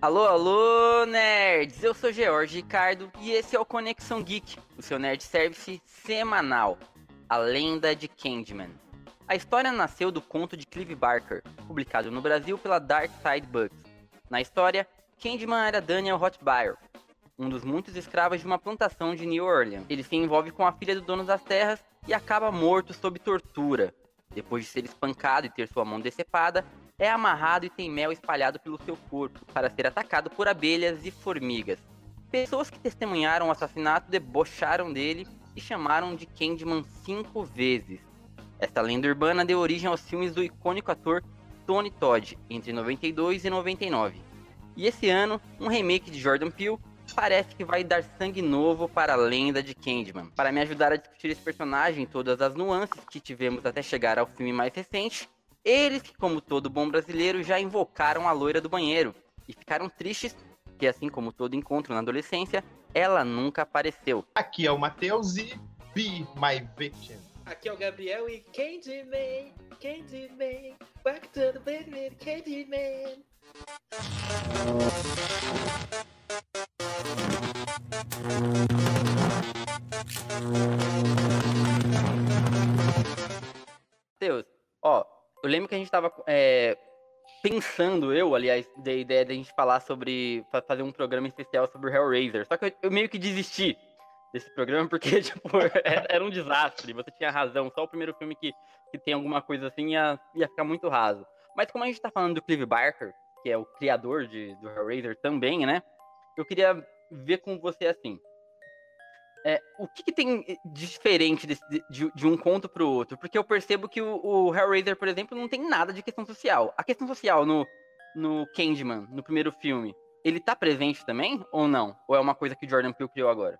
Alô, alô, nerds! Eu sou George Ricardo e esse é o Conexão Geek, o seu nerd service semanal, A Lenda de Candyman. A história nasceu do conto de Clive Barker, publicado no Brasil pela Dark Side Books. Na história, Candyman era Daniel Hotbire, um dos muitos escravos de uma plantação de New Orleans. Ele se envolve com a filha do dono das terras e acaba morto sob tortura. Depois de ser espancado e ter sua mão decepada, é amarrado e tem mel espalhado pelo seu corpo para ser atacado por abelhas e formigas. Pessoas que testemunharam o assassinato debocharam dele e chamaram de Candyman cinco vezes. Esta lenda urbana deu origem aos filmes do icônico ator Tony Todd entre 92 e 99. E esse ano, um remake de Jordan Peele parece que vai dar sangue novo para a lenda de Candyman. Para me ajudar a discutir esse personagem e todas as nuances que tivemos até chegar ao filme mais recente, eles que, como todo bom brasileiro, já invocaram a loira do banheiro e ficaram tristes que, assim como todo encontro na adolescência, ela nunca apareceu. Aqui é o Matheus e Be My Victim. Aqui é o Gabriel e Candyman, Candyman, back to the bed Candyman. Deus, ó, eu lembro que a gente tava é, pensando, eu, aliás, da ideia da gente falar sobre. fazer um programa especial sobre o Hellraiser. Só que eu, eu meio que desisti desse programa porque, tipo, era, era, um desastre. Você tinha razão. Só o primeiro filme que, que tem alguma coisa assim ia, ia ficar muito raso. Mas como a gente tá falando do Clive Barker, que é o criador de, do Hellraiser também, né? Eu queria ver com você assim. É, o que, que, tem de diferente desse, de, de, um conto para o outro? Porque eu percebo que o, o, Hellraiser, por exemplo, não tem nada de questão social. A questão social no, no Candyman, no primeiro filme, ele tá presente também ou não? Ou é uma coisa que o Jordan Peele criou agora?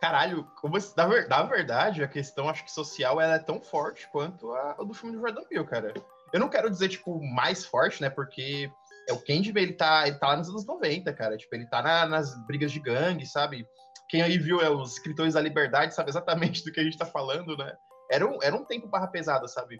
Caralho, como, na, na verdade, a questão, acho que social, ela é tão forte quanto a, a do filme do Jordan Peele, cara. Eu não quero dizer, tipo, mais forte, né? Porque é o Candyman, ele tá, ele tá lá nos anos 90, cara. Tipo, ele tá na, nas brigas de gangue, sabe? Quem aí viu é, os escritores da liberdade sabe exatamente do que a gente tá falando, né? Era um, era um tempo barra pesada, sabe?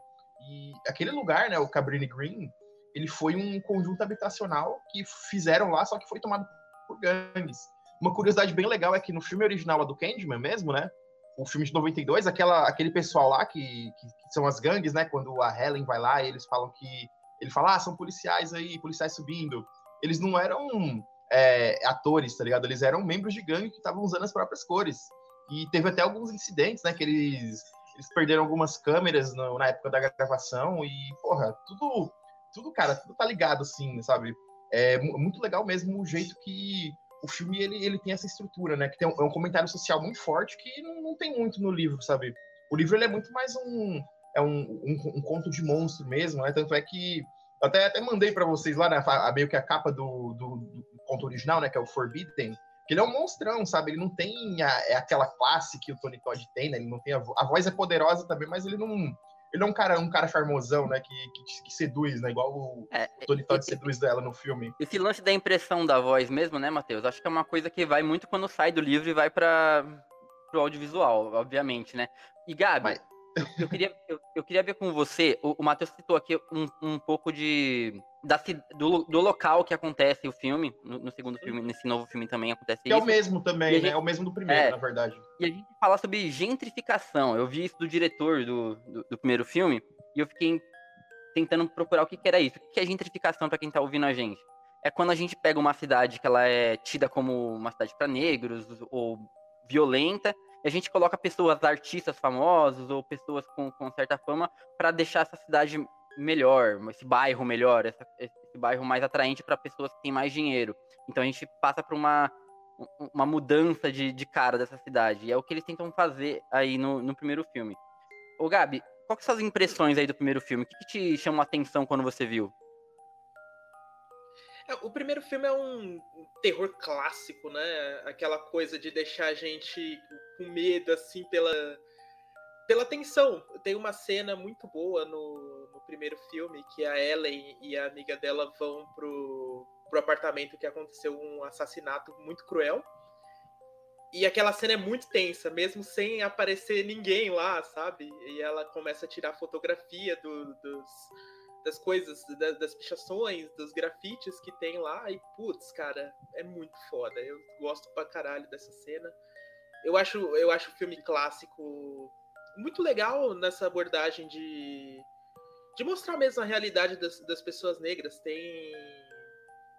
E aquele lugar, né, o Cabrini Green, ele foi um conjunto habitacional que fizeram lá, só que foi tomado por gangues. Uma curiosidade bem legal é que no filme original lá do Candyman mesmo, né? O filme de 92, aquela, aquele pessoal lá que, que, que são as gangues, né? Quando a Helen vai lá eles falam que ele fala, ah, são policiais aí, policiais subindo. Eles não eram é, atores, tá ligado? Eles eram membros de gangue que estavam usando as próprias cores. E teve até alguns incidentes, né? Que eles, eles perderam algumas câmeras no, na época da gravação. E, porra, tudo, tudo, cara, tudo tá ligado, assim, sabe? É muito legal mesmo o jeito que o filme ele, ele tem essa estrutura, né? Que tem um, é um comentário social muito forte que não, não tem muito no livro, sabe? O livro ele é muito mais um, é um, um, um, conto de monstro mesmo, né? Tanto é que até, até mandei para vocês lá, né, a, meio que a capa do, do, conto original, né, que é o Forbidden, que ele é um monstrão, sabe? Ele não tem a, é aquela classe que o Tony Todd tem, né? Ele não tem a, a voz é poderosa também, mas ele não ele é um cara, um cara charmosão, né? Que, que, que seduz, né? Igual o, é, o Tony Todd seduz dela no filme. Esse lance da impressão da voz mesmo, né, Matheus? Acho que é uma coisa que vai muito quando sai do livro e vai para pro audiovisual, obviamente, né? E Gabi, Mas... Eu, queria, eu, eu, queria ver com você, o, o Matheus citou aqui um, um pouco de da, do, do local que acontece o filme, no, no, segundo filme, nesse novo filme também acontece que isso. É o mesmo também, né? é o mesmo do primeiro, é, na verdade. E a gente fala sobre gentrificação. Eu vi isso do diretor do, do, do primeiro filme e eu fiquei tentando procurar o que, que era isso. O que é gentrificação para quem tá ouvindo a gente? É quando a gente pega uma cidade que ela é tida como uma cidade para negros ou violenta a gente coloca pessoas, artistas famosos ou pessoas com, com certa fama para deixar essa cidade melhor, esse bairro melhor, essa, esse bairro mais atraente para pessoas que têm mais dinheiro. Então a gente passa por uma, uma mudança de, de cara dessa cidade. E é o que eles tentam fazer aí no, no primeiro filme. Ô Gabi, que são as impressões aí do primeiro filme? O que, que te chamou a atenção quando você viu? É, o primeiro filme é um terror clássico, né? Aquela coisa de deixar a gente com medo, assim, pela, pela tensão. Tem uma cena muito boa no, no primeiro filme que a Ellen e a amiga dela vão pro, pro apartamento que aconteceu um assassinato muito cruel. E aquela cena é muito tensa, mesmo sem aparecer ninguém lá, sabe? E ela começa a tirar fotografia do, dos, das coisas, das, das pichações, dos grafites que tem lá. E, putz, cara, é muito foda. Eu gosto pra caralho dessa cena. Eu acho, eu acho o filme clássico muito legal nessa abordagem de, de mostrar mesmo a realidade das, das pessoas negras. Tem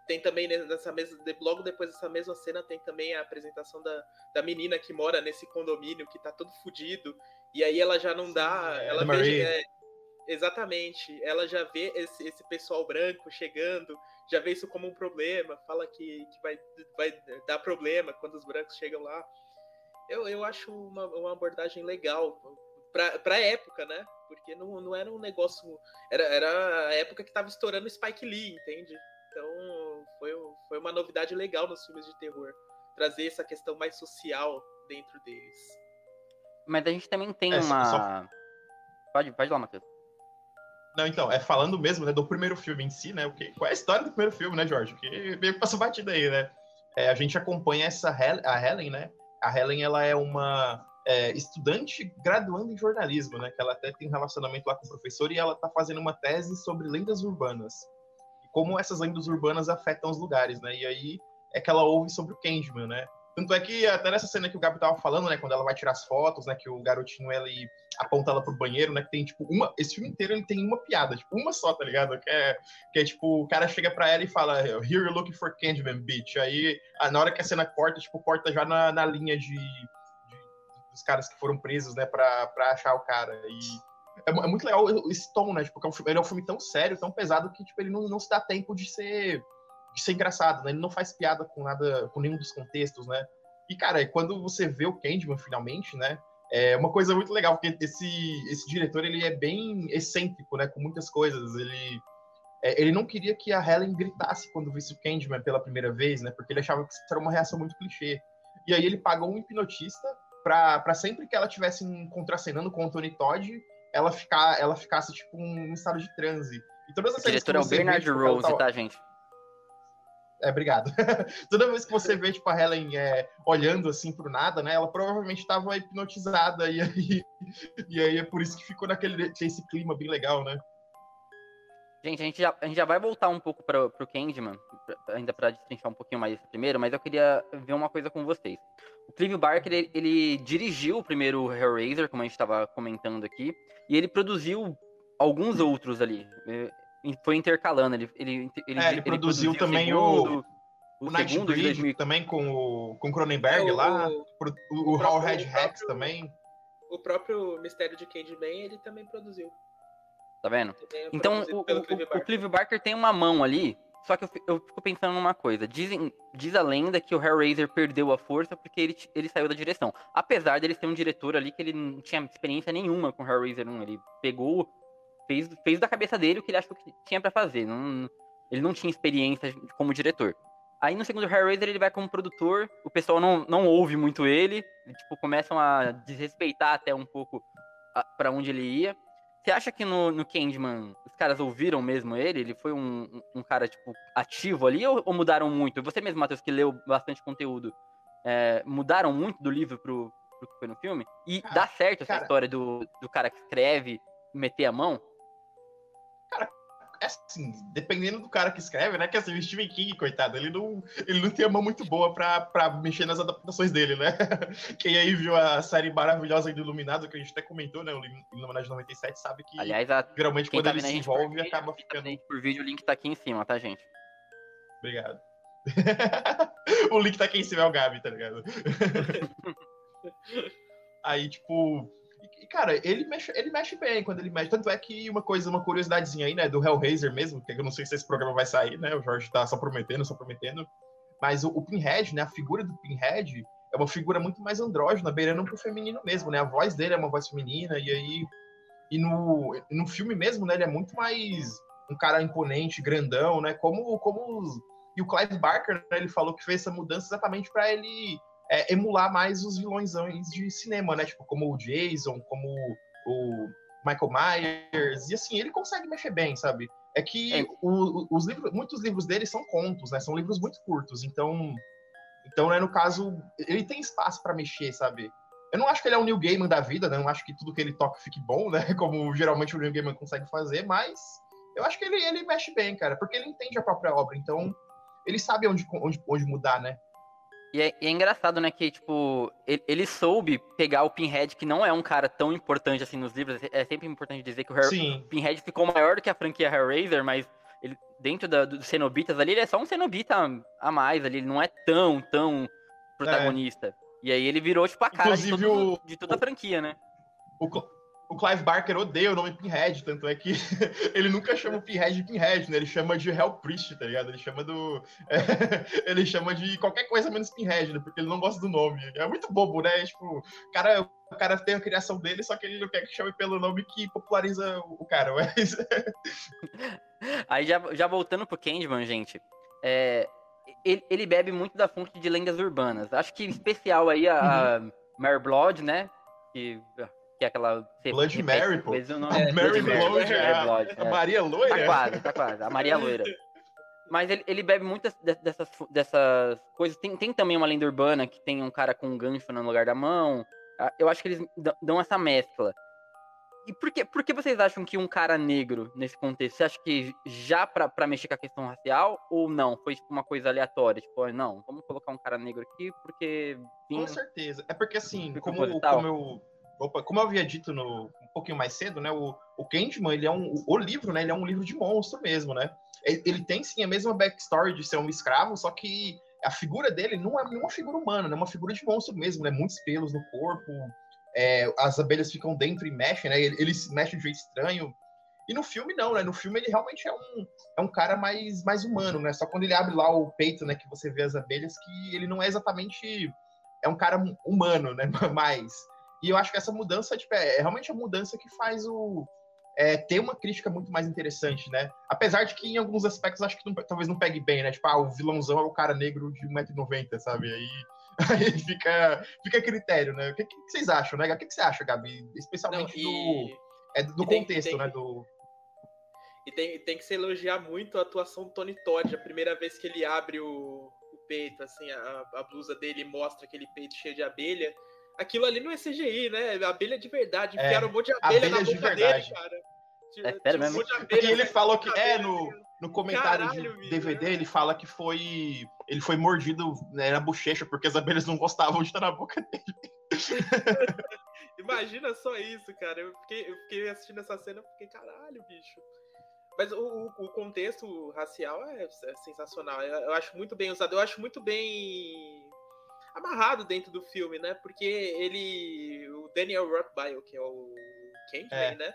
tem também nessa mesma logo depois dessa mesma cena tem também a apresentação da, da menina que mora nesse condomínio que tá todo fudido e aí ela já não dá é, ela vê, é, exatamente ela já vê esse, esse pessoal branco chegando já vê isso como um problema fala que, que vai, vai dar problema quando os brancos chegam lá eu, eu acho uma, uma abordagem legal pra, pra época né porque não, não era um negócio era, era a época que tava estourando Spike Lee entende então, foi, foi uma novidade legal nos filmes de terror. Trazer essa questão mais social dentro deles. Mas a gente também tem é, uma. Só... Pode, pode ir lá, Matheus. Não, então, é falando mesmo, né, do primeiro filme em si, né, o que, qual é a história do primeiro filme, né, Jorge? Que meio que passou batida aí, né? É, a gente acompanha essa a Helen, né? A Helen, ela é uma é, estudante graduando em jornalismo, né? Que ela até tem um relacionamento lá com o professor e ela tá fazendo uma tese sobre lendas urbanas como essas lendas urbanas afetam os lugares, né? E aí é que ela ouve sobre o Candyman, né? Tanto é que até nessa cena que o Gabi tava falando, né, quando ela vai tirar as fotos, né, que o garotinho ele aponta ela pro banheiro, né, que tem tipo uma, esse filme inteiro ele tem uma piada, tipo uma só, tá ligado? Que é, que é tipo, o cara chega pra ela e fala, Here you're looking for Candyman, bitch. Aí, na hora que a cena corta, tipo, corta já na, na linha de, de, dos caras que foram presos, né, pra, pra achar o cara. E é, é, muito legal esse tom, né? Tipo, é ele é um filme tão sério, tão pesado, que tipo, ele não, não se dá tempo de ser, de ser engraçado, né? Ele não faz piada com nada, com nenhum dos contextos, né? E, cara, quando você vê o Candyman finalmente, né? É uma coisa muito legal, porque esse, esse diretor, ele é bem excêntrico, né? Com muitas coisas. Ele, é, ele não queria que a Helen gritasse quando visse o Candyman pela primeira vez, né? Porque ele achava que isso era uma reação muito clichê. E aí ele pagou um hipnotista para sempre que ela estivesse contracenando com o Tony Todd, ela, ficar, ela ficasse, tipo, um estado de transe. E todas as o diretor é o Bernard tipo, Rose, tá... tá, gente? É, obrigado. Toda vez que você vê, tipo, a Helen é, olhando, assim, pro nada, né? Ela provavelmente estava hipnotizada. E aí, e aí é por isso que ficou naquele esse clima bem legal, né? Gente, a gente já, a gente já vai voltar um pouco para o Candyman, ainda para destrinchar um pouquinho mais esse primeiro, mas eu queria ver uma coisa com vocês. O Clive Barker, ele, ele dirigiu o primeiro Hellraiser, como a gente estava comentando aqui, e ele produziu alguns outros ali. Foi intercalando, ele ele, ele, é, ele, ele produziu, produziu, também o, segundo, o, o, Nightbreed, também com o com Cronenberg é, o, lá, o, o, o Howard Rex também. O próprio Mistério de Candyman, ele também produziu. Tá vendo? Então, o, o, o, Clive Barker tem uma mão ali, só que eu, eu fico pensando numa coisa. Dizem, diz a lenda que o Hellraiser perdeu a força porque ele, ele saiu da direção. Apesar dele ser um diretor ali que ele não tinha experiência nenhuma com Hellraiser 1. Ele pegou, fez, fez da cabeça dele o que ele achou que tinha para fazer. Não, ele não tinha experiência como diretor. Aí no segundo Hellraiser ele vai como produtor, o pessoal não, não ouve muito ele, tipo, começam a desrespeitar até um pouco para onde ele ia. Você acha que no, no Candyman os caras ouviram mesmo ele? Ele foi um, um, cara, tipo, ativo ali ou, ou, mudaram muito? Você mesmo, Matheus, que leu bastante conteúdo, é, mudaram muito do livro pro, pro que foi no filme? E cara, dá certo essa cara, história do, do cara que escreve meter a mão? É assim, dependendo do cara que escreve, né? Que assim, o Stephen King, coitado, ele não, ele não tem a mão muito boa pra, pra mexer nas adaptações dele, né? Quem aí viu a série maravilhosa do Iluminado, que a gente até comentou, né? O Iluminado de 97, sabe que Aliás, a... geralmente quando tá ele se envolve, vídeo, acaba ficando. Por vídeo, o link tá aqui em cima, tá, gente? Obrigado. o link tá aqui em cima, é o Gabi, tá ligado? aí, tipo e, cara, ele mexe, ele mexe bem quando ele mexe. Tanto é que uma coisa, uma curiosidadezinha aí, né, do Hellraiser mesmo, que eu não sei se esse programa vai sair, né? O Jorge tá só prometendo, só prometendo. Mas o, o Pinhead, né, a figura do Pinhead é uma figura muito mais andrógena, beirando pro feminino mesmo, né? A voz dele é uma voz feminina, e aí. E no, no filme mesmo, né, ele é muito mais um cara imponente, grandão, né? Como, como os, e o Clive Barker, né, ele falou que fez essa mudança exatamente para ele é, emular mais os vilões de cinema, né? Tipo, como o Jason, como o Michael Myers, e assim, ele consegue mexer bem, sabe? É que é. O, os livros, muitos livros dele são contos, né? São livros muito curtos, então, então, né, no caso, ele tem espaço para mexer, sabe? Eu não acho que ele é um New Gaiman da vida, né? Eu não acho que tudo que ele toca fique bom, né? Como geralmente o New Gaiman consegue fazer, mas eu acho que ele, ele mexe bem, cara, porque ele entende a própria obra, então ele sabe onde, onde, onde mudar, né? E é, e é, engraçado, né, que, tipo, ele, ele, soube pegar o Pinhead, que não é um cara tão importante assim nos livros. É sempre importante dizer que o Harry, Pinhead ficou maior do que a franquia Hellraiser, mas ele, dentro da, dos Cenobitas ali, ele é só um Cenobita a mais ali, ele não é tão, tão protagonista. É. E aí ele virou, tipo, a cara de, todo, de, toda a franquia, né? O, o Clive Barker odeia o nome Pinhead, tanto é que ele nunca chama o Pinhead de Pinhead, né? Ele chama de Hell Priest, tá ligado? Ele chama do. É, ele chama de qualquer coisa menos Pinhead, né? Porque ele não gosta do nome. É muito bobo, né? Tipo, o cara, o cara tem a criação dele, só que ele não quer que chame pelo nome que populariza o cara, mas. Aí já, já voltando pro Candyman, gente. É, ele, ele, bebe muito da fonte de lendas urbanas. Acho que em especial aí a, uhum. a Mary Blood, né? Que que é aquela. Blood repete, Mary, pô. O nome é, Mary Blood, é, a, Blood, a Maria Loira. Tá quase, tá quase. A Maria Loira. Mas ele, ele bebe muitas dessas, dessas coisas. Tem, tem também uma lenda urbana que tem um cara com um gancho no lugar da mão. Ah, eu acho que eles dão essa mescla. E por que, por que vocês acham que um cara negro, nesse contexto, você acha que já pra, pra mexer com a questão racial ou não? Foi tipo, uma coisa aleatória? Tipo, não, vamos colocar um cara negro aqui porque. Com certeza. É porque assim, como, como eu Opa, como eu havia dito no, um pouquinho mais cedo, né, o, o Candyman, ele é um, o livro, né, ele é um livro de monstro mesmo, né? Ele, ele tem sim a mesma backstory de ser um escravo, só que a figura dele não é uma figura humana, né, é uma figura de monstro mesmo, né? Muitos pelos no corpo, é, as abelhas ficam dentro e mexem, né? Ele, ele se mexe de um jeito estranho. E no filme não, né? No filme ele realmente é um, é um cara mais, mais humano, né? Só quando ele abre lá o peito, né, que você vê as abelhas, que ele não é exatamente é um cara humano, né? Mais e eu acho que essa mudança tipo, é, é realmente a mudança que faz o é, ter uma crítica muito mais interessante, né? Apesar de que em alguns aspectos acho que não, talvez não pegue bem, né? Tipo, ah, o vilãozão é o cara negro de 1,90m, sabe? Aí, aí fica, fica a critério, né? O que, que, vocês acham, né? O que, que você acha, Gabi? Especialmente não, e... do, é, do contexto, tem, né? Do... E tem, tem que se elogiar muito a atuação do Tony Todd, a primeira vez que ele abre o, o peito, assim, a, a blusa dele mostra aquele peito cheio de abelha aquilo ali não é CGI, né? Abelha de verdade. É, Enfiaram um monte de abelha na boca dele, cara. É sério mesmo? Um ele falou que. É, no, no comentário Caralho, de DVD, ele fala que foi. Ele foi mordido né, na bochecha, porque as abelhas não gostavam de estar na boca dele. Imagina só isso, cara. Eu fiquei, eu fiquei assistindo essa cena e fiquei, caralho, bicho. Mas o, o, contexto racial é, é sensacional. Eu, eu, acho muito bem usado. Eu acho muito bem amarrado dentro do filme, né? Porque ele. O Daniel Rothbile, que é o Candyman, é. né?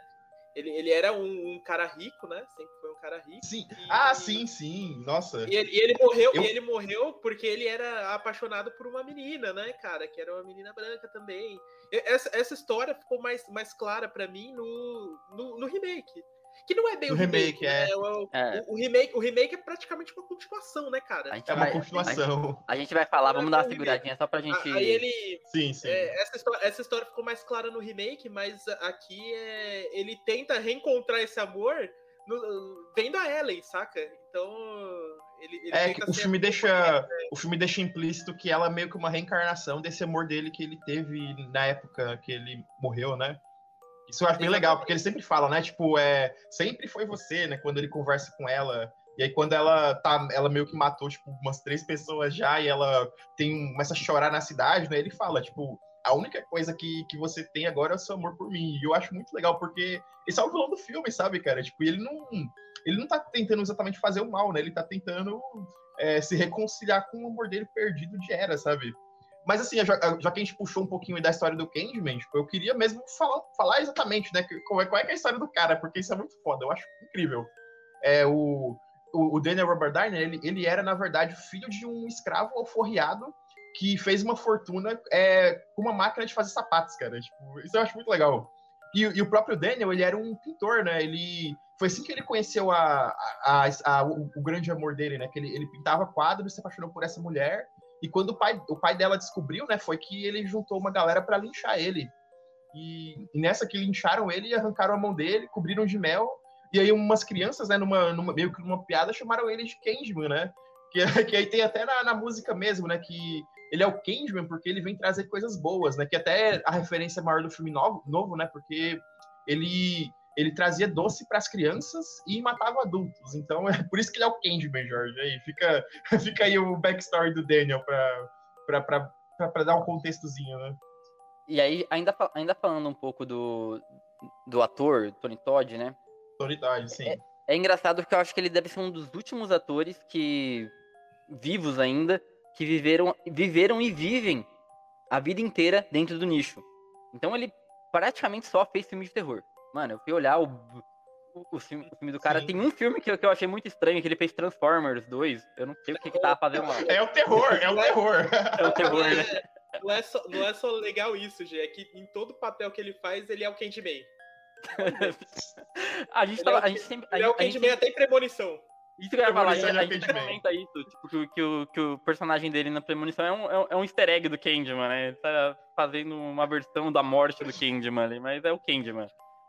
Ele, ele era um, um, cara rico, né? Sempre foi um cara rico. Sim. E, ah, sim, sim. Nossa. E ele, e ele morreu, Eu... e ele morreu porque ele era apaixonado por uma menina, né, cara? Que era uma menina branca também. Essa, essa história ficou mais, mais clara para mim no, no, no remake. Que não é bem o, o remake, remake é. Né? O, é. O, o, remake, o remake é praticamente uma continuação, né, cara? é uma continuação. A gente, vai falar, vamos dar uma seguradinha só pra gente. Aí ele. Sim, sim. É, essa, história, essa história ficou mais clara no remake, mas aqui é, ele tenta reencontrar esse amor no, vendo a Ellen, saca? Então. Ele, ele é, o filme deixa o filme deixa implícito que ela é meio que uma reencarnação desse amor dele que ele teve na época que ele morreu, né? Isso eu acho bem legal, porque ele sempre fala, né? Tipo, é, sempre foi você, né? Quando ele conversa com ela. E aí, quando ela tá, ela meio que matou, tipo, umas três pessoas já, e ela tem, começa a chorar na cidade, né? Ele fala, tipo, a única coisa que, que você tem agora é o seu amor por mim. E eu acho muito legal, porque esse é o vilão do filme, sabe, cara? Tipo, ele não. Ele não tá tentando exatamente fazer o mal, né? Ele tá tentando é, se reconciliar com o amor dele perdido de era, sabe? Mas assim, já, já, que a gente puxou um pouquinho da história do Candyman, tipo, eu queria mesmo falar, falar exatamente, né? Qual é, qual é, é a história do cara, porque isso é muito foda, eu acho incrível. É, o, o, o Daniel Robert Diner, ele, ele era, na verdade, filho de um escravo alforriado que fez uma fortuna é, com uma máquina de fazer sapatos, cara. Tipo, isso eu acho muito legal. E, e, o próprio Daniel, ele era um pintor, né? Ele foi assim que ele conheceu a, a, a, a o, o, grande amor dele, né? Que ele, ele pintava quadros, se apaixonou por essa mulher e quando o pai, o pai dela descobriu, né, foi que ele juntou uma galera para linchar ele. E, e, nessa que lincharam ele, arrancaram a mão dele, cobriram de mel. E aí umas crianças, né, numa, numa meio que numa piada, chamaram ele de Candyman, né? Que, que aí tem até na, na música mesmo, né, que ele é o Candyman porque ele vem trazer coisas boas, né? Que até a referência maior do filme novo, novo né? Porque ele ele trazia doce para as crianças e matava adultos. Então é por isso que ele é o Candyman, Jorge. Aí fica, fica aí o backstory do Daniel para dar um contextozinho, né? E aí, ainda, ainda falando um pouco do, do ator, Tony Todd, né? Tony Todd, sim. É, é engraçado porque eu acho que ele deve ser um dos últimos atores que vivos ainda que viveram, viveram e vivem a vida inteira dentro do nicho. Então ele praticamente só fez filme de terror. Mano, eu fui olhar o, o, o, filme, o filme, do cara. Sim. Tem um filme que eu, que eu, achei muito estranho, que ele fez Transformers 2. Eu não sei o que, que tava fazendo lá. É o terror, é o terror. É o terror, né? Não é, só, não é só legal isso, Gê. É que em todo papel que ele faz, ele é o Candyman. a gente, tava, é o, a gente sempre. Ele é o Candyman até em premonição. Isso que eu ia falar, a gente, a gente comenta isso, tipo, que, que, o, que o personagem dele na premonição é um, é um easter egg do Candyman, né? Ele tá fazendo uma versão da morte do Candyman ali, mas é o Candyman.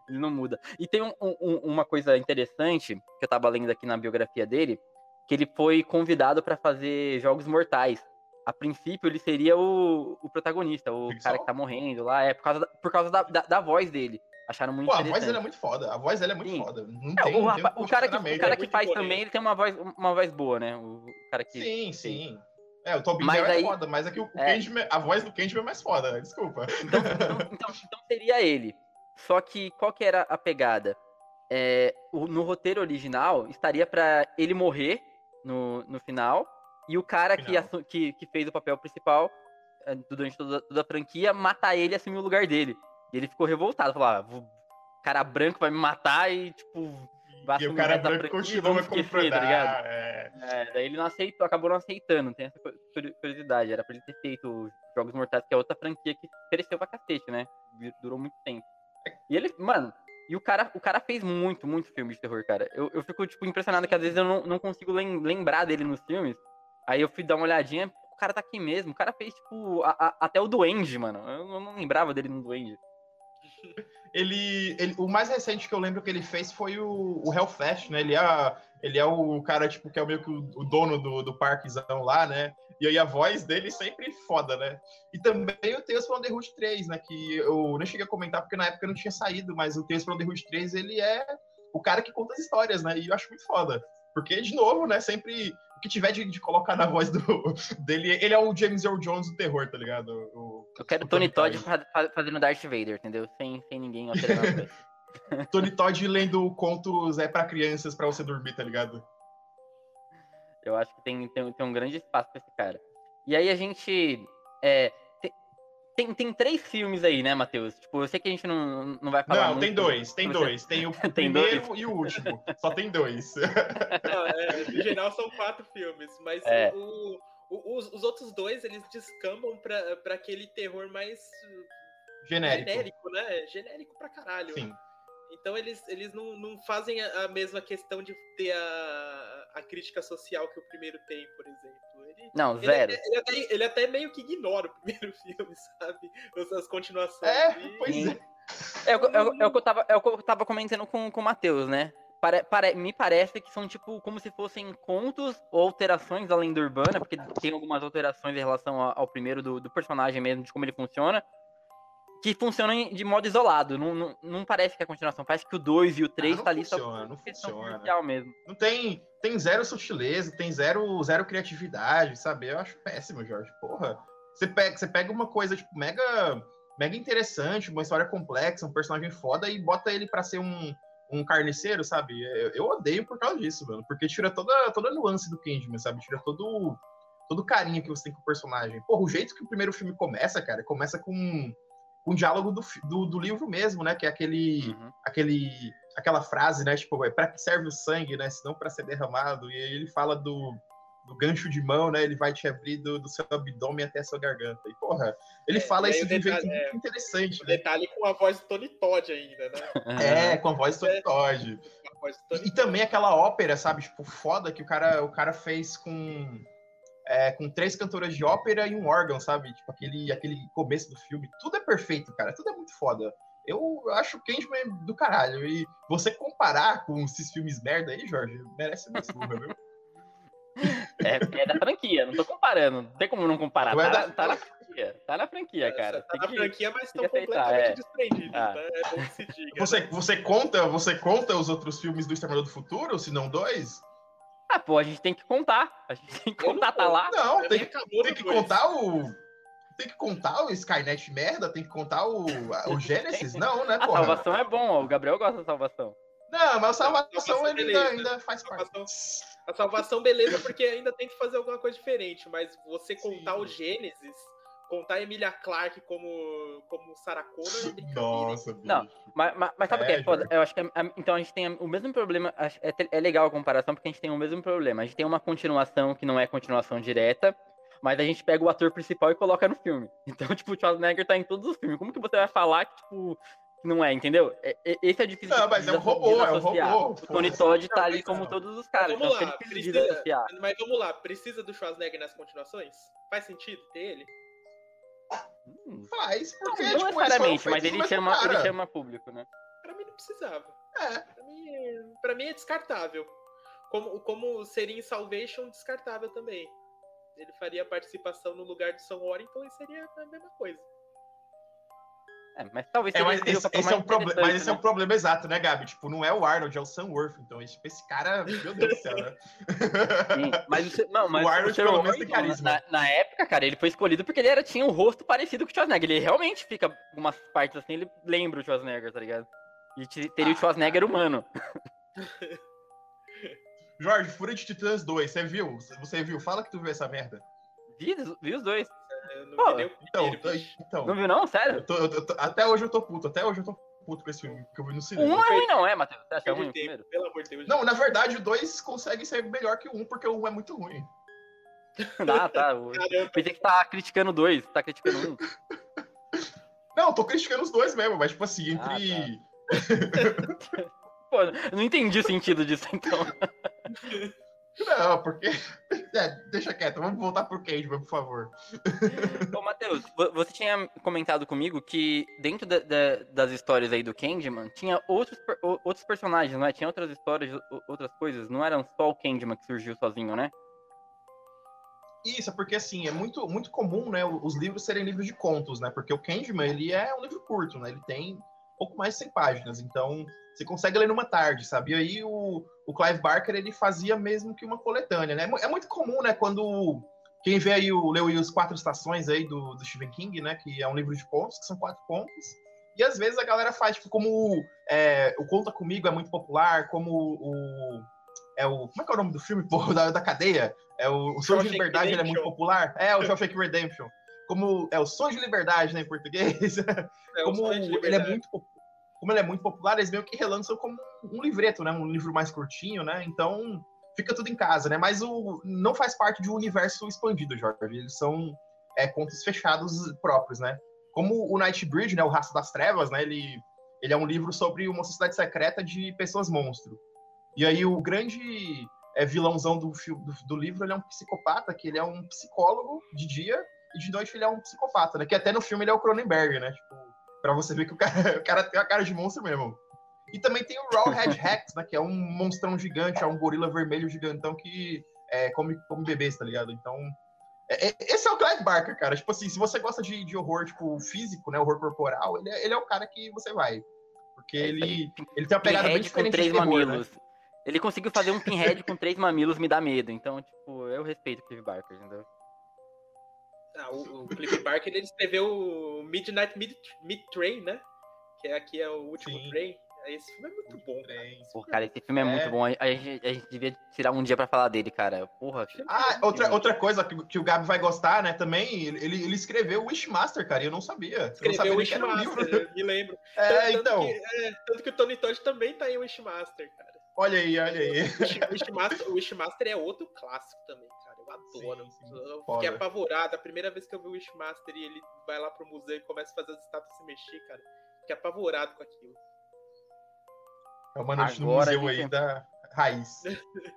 Ele não muda. E tem um, um, uma coisa interessante, que eu tava lendo aqui na biografia dele, que ele foi convidado para fazer Jogos Mortais. A princípio, ele seria o, o protagonista, o cara que tá morrendo lá, é por causa da, por causa da, da, da voz dele. Acharam muito Pô, a voz dele é muito foda. A voz dele é muito Sim. foda. Não é, tem, o, tem o, cara que, o cara que é faz também, ele tem uma voz, uma voz boa, né? O cara que. Sim, sim. É, o Tobin é aí, foda, mas aqui é o, o é... Candyman, a voz do Candyman é mais foda, desculpa. Então, então, então, então, seria ele. Só que qual que era a pegada? É, no roteiro original, estaria para ele morrer no, no final, e o cara que, que, que, fez o papel principal é, durante toda, toda, a franquia matar ele e assumir o lugar dele. E ele ficou revoltado, falou, ah, cara branco vai me matar e, tipo, vai E o cara branco continua esquecer, tá ligado? É... é... daí ele não aceitou, acabou não aceitando, tem essa curiosidade. Era pra ele ter feito Jogos Mortais, que é outra franquia que cresceu pra cacete, né? Durou muito tempo. E ele, mano, e o cara, o cara fez muito, muito filme de terror, cara. Eu, eu fico, tipo, impressionado que às vezes eu não, não consigo lem lembrar dele nos filmes. Aí eu fui dar uma olhadinha, o cara tá aqui mesmo. O cara fez, tipo, a, a, até o Duende, mano. Eu não lembrava dele no Duende. Ele, ele, o mais recente que eu lembro que ele fez foi o, o Hellfest, né? Ele é, ele é o cara, tipo, que é meio que o, o dono do, do parquezão lá, né? E aí a voz dele sempre foda, né? E também o Tales from the Root 3, né? Que eu nem cheguei a comentar porque na época não tinha saído, mas o Tales from the Root 3, ele é o cara que conta as histórias, né? E eu acho muito foda. Porque, de novo, né? Sempre o que tiver de, de colocar na voz do, dele, ele é o James Earl Jones do terror, tá ligado? O, eu quero o Tony, Tony Todd fazendo Darth Vader, entendeu? Sem, sem ninguém alterando. Tony Todd lendo contos é para crianças para você dormir, tá ligado? Eu acho que tem, tem, tem um grande espaço pra esse cara. E aí a gente. É, tem, tem três filmes aí, né, Matheus? Tipo, eu sei que a gente não, não vai falar. Não, muito, tem dois, tem dois. Tem o tem primeiro dois? e o último. Só tem dois. Não, é, no geral são quatro filmes, mas é. o, o, os, os, outros dois eles descambam pra, pra aquele terror mais genérico, genérico né? Genérico pra caralho. Sim. Então eles, eles não, não fazem a, mesma questão de ter a, a crítica social que o primeiro tem, por exemplo. Ele, não, zero. Ele, ele, até, ele até meio que ignora o primeiro filme, sabe? As continuações. É, pois é. É, o, é, é, o que eu tava, é o que eu tava comentando com, com o Matheus, né? Pare, pare, me parece que são tipo como se fossem contos ou alterações da lenda urbana, porque tem algumas alterações em relação ao, ao primeiro do, do, personagem mesmo, de como ele funciona que funcionam de modo isolado. Não, não, não parece que é a continuação. Parece que o 2 e o 3 ah, tá ali funciona, só não funciona. mesmo. Não tem, tem zero sutileza, tem zero, zero criatividade, sabe? Eu acho péssimo, Jorge. Porra. Você pega, você pega uma coisa, tipo, mega, mega interessante, uma história complexa, um personagem foda e bota ele para ser um, um carniceiro, sabe? Eu, eu, odeio por causa disso, mano. Porque tira toda, toda a nuance do Candyman, sabe? Tira todo, todo o carinho que você tem com o personagem. Porra, o jeito que o primeiro filme começa, cara, começa com um diálogo do, do, do, livro mesmo, né? Que é aquele, uhum. aquele, aquela frase, né? Tipo, é para que serve o sangue, né? Se não para ser derramado. E aí ele fala do, do gancho de mão, né? Ele vai te abrir do, do seu abdômen até a sua garganta. E, porra, ele é, fala isso de um jeito é, muito interessante. O né? detalhe com a voz do Tony Todd ainda, né? É, com a voz do Tony é. Todd. E, e, também aquela ópera, sabe? Tipo, foda que o cara, o cara fez com é, com três cantoras de ópera e um órgão, sabe? Tipo, aquele, aquele começo do filme. Tudo é perfeito, cara. Tudo é muito foda. Eu acho o Candyman do caralho. E você comparar com esses filmes merda aí, Jorge, merece uma surra, viu? É, é da franquia, não tô comparando. Não tem como não comparar. Não é Tá, da- tá na franquia. Tá na franquia, cara. Tá Tem na que- franquia, mas estão completamente é. desprendidos, Ah. né? É bom que se diga. Você, né? você, conta, você conta os outros filmes do Exterminador do Futuro, se não dois? Ah, pô, a gente tem que contar. A gente tem que Eu não contar, tá lá. Não, tem, tem que contar o. Tem que contar o Skynet merda, tem que contar o, a- o Gênesis? Não, né, A porra? salvação é bom, ó. O Gabriel gosta da salvação. Não, mas a salvação Salvação, ele ainda, beleza. ainda faz parte. Salvação. A salvação, beleza, porque ainda tem que fazer alguma coisa diferente, mas você contar Sim. o Gênesis, contar a Emilia Clarke como, como Sarah Connor, é. Nossa, bicho. Não, Mas, mas, mas sabe o que É, é foda? Eu acho que é- é- então a gente tem o mesmo problema. É, é legal a comparação porque a gente tem o mesmo problema. A gente tem uma continuação que não é continuação direta, mas a gente pega o ator principal e coloca no filme. Então, tipo, o Schwarzenegger tá em todos os filmes. Como que você vai falar que, tipo, que não é, entendeu? É- é- esse é difícil Não, mas é um robô, é um robô. O Tony. Todd tá ali como todos os caras, Vamos então lá, precisa-. Mas vamos lá, precisa do Schwarzenegger nas continuações? Faz sentido ter ele? Hum, Faz, Não, porque, não tipo, eles foram necessariamente, mas ele chama, ele chama público, né? Pra mim não precisava. É. Pra mim, pra mim é descartável. Como, como seria em Salvation, descartável também. Ele faria participação no lugar do Sam Warrington e seria a mesma coisa. É, mas talvez É, mas o esse, papel esse é o problema, mas esse é né? o problema exato, né, Gabi? Tipo, não é o Arnold, é o Sam Worthington. Esse, esse cara, meu Deus do céu, né? Sim, mas o, não, mas O Arnold, pelo menos, tem carisma. Na, na época, cara, ele foi escolhido porque ele era, tinha um rosto parecido com o Schwarzenegger. Ele realmente fica, algumas partes assim, ele lembra o Schwarzenegger, tá ligado? E te- teria o Ah, Schwarzenegger humano. Jorge, Fúria de Titãs 2, você viu? Você viu? Fala que tu viu essa merda. Vi, vi os dois. Eu não Pô, vi nem o Então, primeiro, bicho. então Não viu, não? Sério? eu tô- eu tô- até hoje eu tô puto, até hoje eu tô puto com esse filme que eu vi no cinema. um não é ruim, não, é, Matheus? Você acha ruim primeiro? Pelo amor de Deus. Não, na verdade, o 2 consegue ser melhor que o 1, um, porque o 1 um é muito ruim. Ah, tá. Pensei que você tá criticando dois, tá criticando um. Não, tô criticando os dois mesmo, mas tipo assim, Ah, entre. Pô, eu não entendi o sentido disso, então. Não, porque. É, deixa quieto, vamos voltar pro Cageman, por favor. Ô, Matheus, vo- você tinha comentado comigo que dentro da- da- das histórias aí do Candyman, tinha outros, outros personagens, não é? Tinha outras histórias, outras coisas, não eram só o Candyman que surgiu sozinho, né? Isso, é porque assim, é muito, muito comum, né, os livros serem livros de contos, né? Porque o Candyman, ele é um livro curto, né? Ele tem pouco mais de 100 páginas, então você consegue ler numa tarde, sabe? E aí o, o Clive Barker, ele fazia mesmo que uma coletânea, né? É É muito comum, né, quando quem vê aí, o, leu aí os Quatro Estações aí do, do Stephen King, né, que é um livro de contos, que são quatro contos, e às vezes a galera faz, tipo, como é, o Conta Comigo é muito popular, como o... É o como é que é o nome do filme, pô, da, da cadeia? É o, o Sonho de Liberdade, ele é muito popular. É, o Shawshank Redemption. Como é o Sonho de Liberdade, né, em português. é, como ele é muito como ele é muito popular, eles meio que relançam como um livreto, né, um livro mais curtinho, né? Então fica tudo em casa, né? Mas o não faz parte de um universo expandido, Jorge. Eles são é, contos fechados próprios, né? Como o Nightbreed, né, o Raça das Trevas, né? Ele ele é um livro sobre uma sociedade secreta de pessoas monstro. E aí o grande é, vilãozão do, do, do livro ele é um psicopata, que ele é um psicólogo de dia de noite ele é um psicopata, né? Que até no filme ele é o Cronenberg, né? Tipo, pra você ver que o cara, o cara tem a cara de monstro mesmo. E também tem o Rawhead Rex, né? Que é um monstrão gigante, é um gorila vermelho gigantão que é, come, come bebês, tá ligado? Então. é- é- esse é o Clive Barker, cara. Tipo assim, se você gosta de, de horror, tipo, físico, né? Horror corporal, ele é, ele é o cara que você vai. Porque É ele, ele tem uma pegada bem Pinhead com diferente três terror, né? mamilos. Ele conseguiu fazer um pinhead com três mamilos, me dá medo. Então, tipo, eu respeito o Clive Barker, entendeu? Ah, o, o Cliff Barker ele escreveu o Midnight Mid, Mid Train, né? Que é, aqui é o último Sim. trem. Esse filme é muito bom. cara. Pô, cara, esse filme é, É. muito bom. A, a gente, a gente devia tirar um dia pra falar dele, cara. Porra. Ah, outra, outra coisa que, que o Gabi vai gostar, né, também, ele, ele escreveu o Wishmaster, cara, e eu não sabia. Eu não Escreveu sabia que era um livro. Wishmaster, me lembro. É, Tanto então, Que, é, tanto que o Tony Todd também tá em Wishmaster, cara. olha aí, olha aí. Wish- Wishmaster, o Wishmaster é outro clássico também, adoro. Sim, sim, eu foda. fiquei apavorado. A primeira vez que eu vi o Wishmaster e ele vai lá pro museu e começa a fazer as estátuas se mexer, cara. Fiquei apavorado com aquilo. É uma noite no Agora a museu gente- aí da raiz.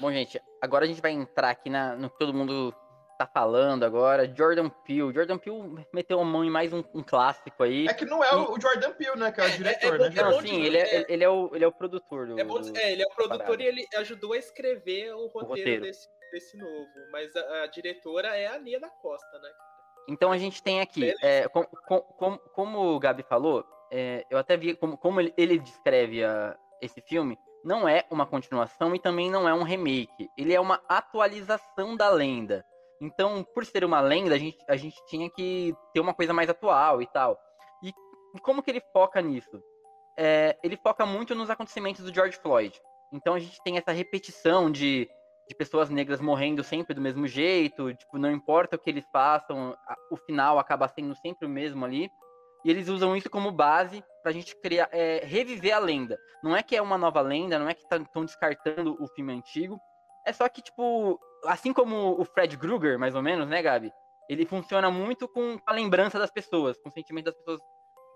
Bom, gente, agora a gente vai entrar aqui na, no que todo mundo tá falando agora, Jordan Peele. Jordan Peele meteu a mão em mais um, um clássico aí. É que não é o Jordan Peele, né? Que é o diretor, é, né? é Não, sim, de- ele é, é- ele, é o, ele é o produtor do. É, bom, é, ele é o produtor e ele ajudou a escrever o roteiro, roteiro. Desse, desse novo. Mas a, a diretora é a Nia da Costa, né? Então a gente tem aqui, é, com- com- com- como o Gabi falou, é, eu até vi como, como ele, ele descreve a- esse filme, não é uma continuação e também não é um remake. Ele é uma atualização da lenda. Então, por ser uma lenda, a gente, a gente tinha que ter uma coisa mais atual e tal. E, e como que ele foca nisso? É, ele foca muito nos acontecimentos do George Floyd. Então a gente tem essa repetição de, de pessoas negras morrendo sempre do mesmo jeito, tipo, não importa o que eles façam, o final acaba sendo sempre o mesmo ali. E eles usam isso como base pra gente criar, é, reviver a lenda. Não é que é uma nova lenda, não é que estão descartando o filme antigo. É só que, tipo, assim como o Fred Krueger, mais ou menos, né, Gabi? Ele funciona muito com a lembrança das pessoas, com o sentimento das pessoas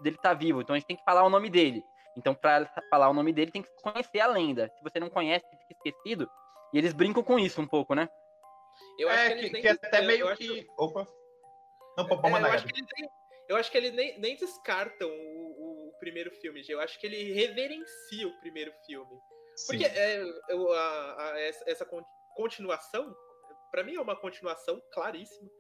dele estar vivo. Então a gente tem que falar o nome dele. Então, pra falar o nome dele, tem que conhecer a lenda. Se você não conhece, fica esquecido. E eles brincam com isso um pouco, né? Eu acho É, que, que, eles nem que até eu meio acho- que. Opa. Não, pode É, eu, acho que eles nem, eu acho que eles nem, nem descartam o, o primeiro filme, Gê. Eu acho que ele reverencia o primeiro filme. Sim. Porque é, eu- a- a- essa, essa con- continuação, pra mim é uma continuação claríssima.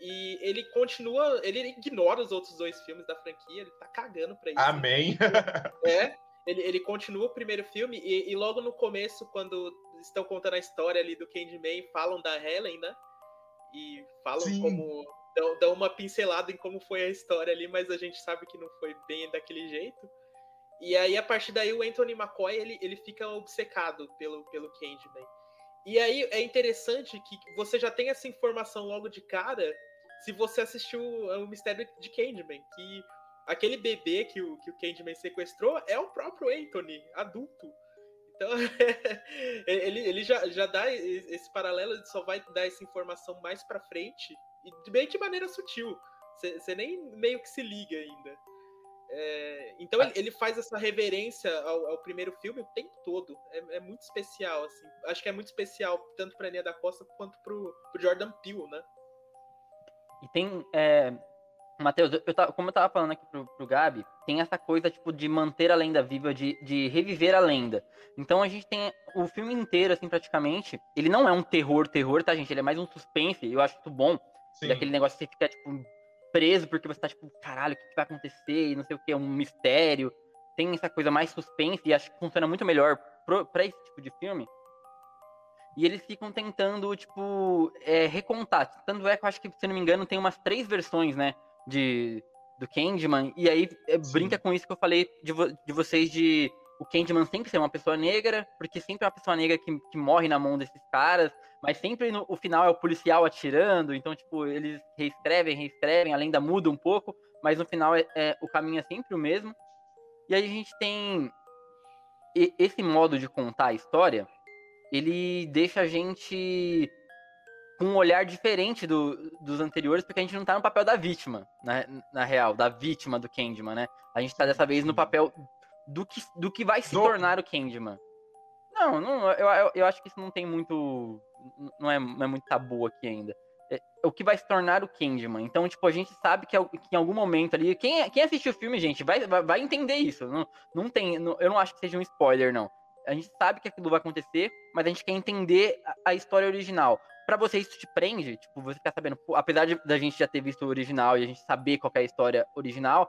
E ele continua, ele ignora os outros dois filmes da franquia, ele tá cagando pra isso. Amém. É, ele, ele continua o primeiro filme e, e logo no começo, quando estão contando a história ali do Candyman, falam da Helen, né? E falam Sim. como. Dão, dão uma pincelada em como foi a história ali, mas a gente sabe que não foi bem daquele jeito. E aí, a partir daí, o Anthony McCoy ele, ele fica obcecado pelo, pelo Candyman. E aí é interessante que você já tem essa informação logo de cara se você assistiu o Mistério de Candyman, que aquele bebê que o, que o Candyman sequestrou é o próprio Anthony, adulto. Então, ele, ele já, já dá esse paralelo, ele só vai dar essa informação mais pra frente, e bem de maneira sutil. Você nem meio que se liga ainda. É, então ele, ele faz essa reverência ao, ao primeiro filme o tempo todo. É, é muito especial, assim. Acho que é muito especial tanto pra Nia da Costa quanto pro, pro Jordan Peele, né? E tem. É... Matheus, eu, eu como eu tava falando aqui pro, pro Gabi, tem essa coisa, tipo, de manter a lenda viva, de, de reviver a lenda. Então a gente tem o filme inteiro, assim, praticamente. Ele não é um terror, terror, tá, gente? Ele é mais um suspense. Eu acho muito bom. Sim. Daquele negócio que você fica, tipo, preso porque você tá, tipo, caralho, o que, que vai acontecer? E não sei o que, é um mistério. Tem essa coisa mais suspense e acho que funciona muito melhor pro, pra esse tipo de filme. E eles ficam tentando, tipo, é, recontar. Tanto é que eu acho que, se não me engano, tem umas três versões, né? De, do Candyman. E aí é, brinca com isso que eu falei de, vo- de vocês de o Candyman sempre ser uma pessoa negra, porque sempre é uma pessoa negra que, que morre na mão desses caras, mas sempre no o final é o policial atirando, então, tipo, eles reescrevem, reescrevem, a lenda muda um pouco, mas no final é, é- o caminho é sempre o mesmo. E aí a gente tem esse modo de contar a história, ele deixa a gente com um olhar diferente do- dos anteriores, porque a gente não tá no papel da vítima, na, na real, da vítima do Candyman, né? A gente tá dessa vez no papel do que, do que vai se Do- tornar o Candyman. Não, não eu, eu, eu acho que isso não tem muito. Não é, não é muito tabu aqui ainda. É, o que vai se tornar o Candyman. Então, tipo, a gente sabe que, que em algum momento ali. Quem, quem assistiu o filme, gente, vai, vai, vai entender isso. Não, não tem. não- eu não acho que seja um spoiler, não. A gente sabe que aquilo vai acontecer, mas a gente quer entender a, a história original. Pra você, isso te prende, tipo, você ficar sabendo, apesar de, da gente já ter visto o original e a gente saber qual é a história original,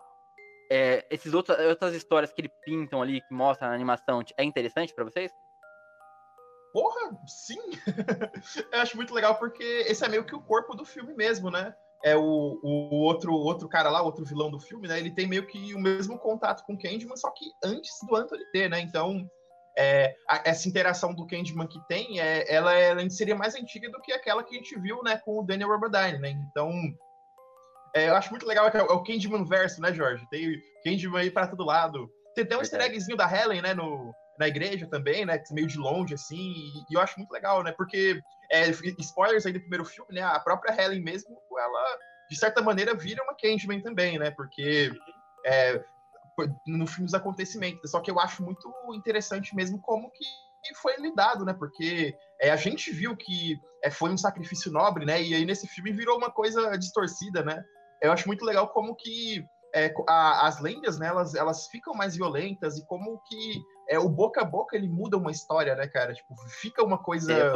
é, esses outros, outras histórias que ele pintam ali, que mostra na animação, é interessante pra vocês? Porra, sim! eu acho muito legal porque esse é meio que o corpo do filme mesmo, né? É o, o outro, outro cara lá, outro vilão do filme, né? Ele tem meio que o mesmo contato com o Candyman, só que antes do Anthony ter, né? Então, é, a- essa interação do Candyman que tem, é, ela, ela seria mais antiga do que aquela que a gente viu, né? Com o Daniel Rubadine, né? Então, é, eu acho muito legal que é o, é o Candyman verso, né, Jorge? Tem Candyman aí pra todo lado. Tem até um easter eggzinho da Helen, né? No, na igreja também, né? Meio de longe, assim. E, e eu acho muito legal, né? Porque, é, spoilers aí do primeiro filme, né? A própria Helen mesmo, ela, de certa maneira, vira uma Candyman também, né? Porque é, no filme dos acontecimentos. Só que eu acho muito interessante mesmo como que foi lidado, né? Porque é, a gente viu que é, foi um sacrifício nobre, né? E aí nesse filme virou uma coisa distorcida, né? Eu acho muito legal como que é, a, as lendas, né, elas, elas ficam mais violentas e como que é, o boca a boca ele muda uma história, né, cara? Tipo, fica uma coisa é,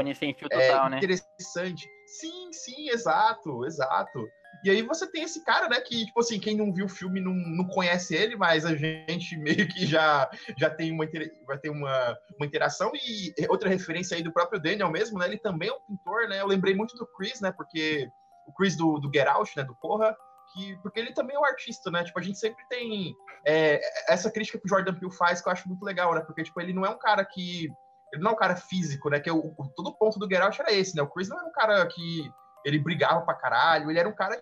total, né? interessante. Sim, sim, exato, exato. E aí você tem esse cara, né, que, tipo assim, quem não viu o filme não, não conhece ele, mas a gente meio que já, já tem, uma, vai ter uma, uma interação. E outra referência aí do próprio Daniel mesmo, né, ele também é um pintor, né, eu lembrei muito do Chris, né, porque o Chris do, do Get Out, né, do Corra, que, porque ele também é um artista, né, tipo, a gente sempre tem é, essa crítica que o Jordan Peele faz que eu acho muito legal, né, porque, tipo, ele não é um cara que, ele não é um cara físico, né, que o, todo ponto do Get Out era esse, né, o Chris não era um cara que ele brigava pra caralho, ele era um cara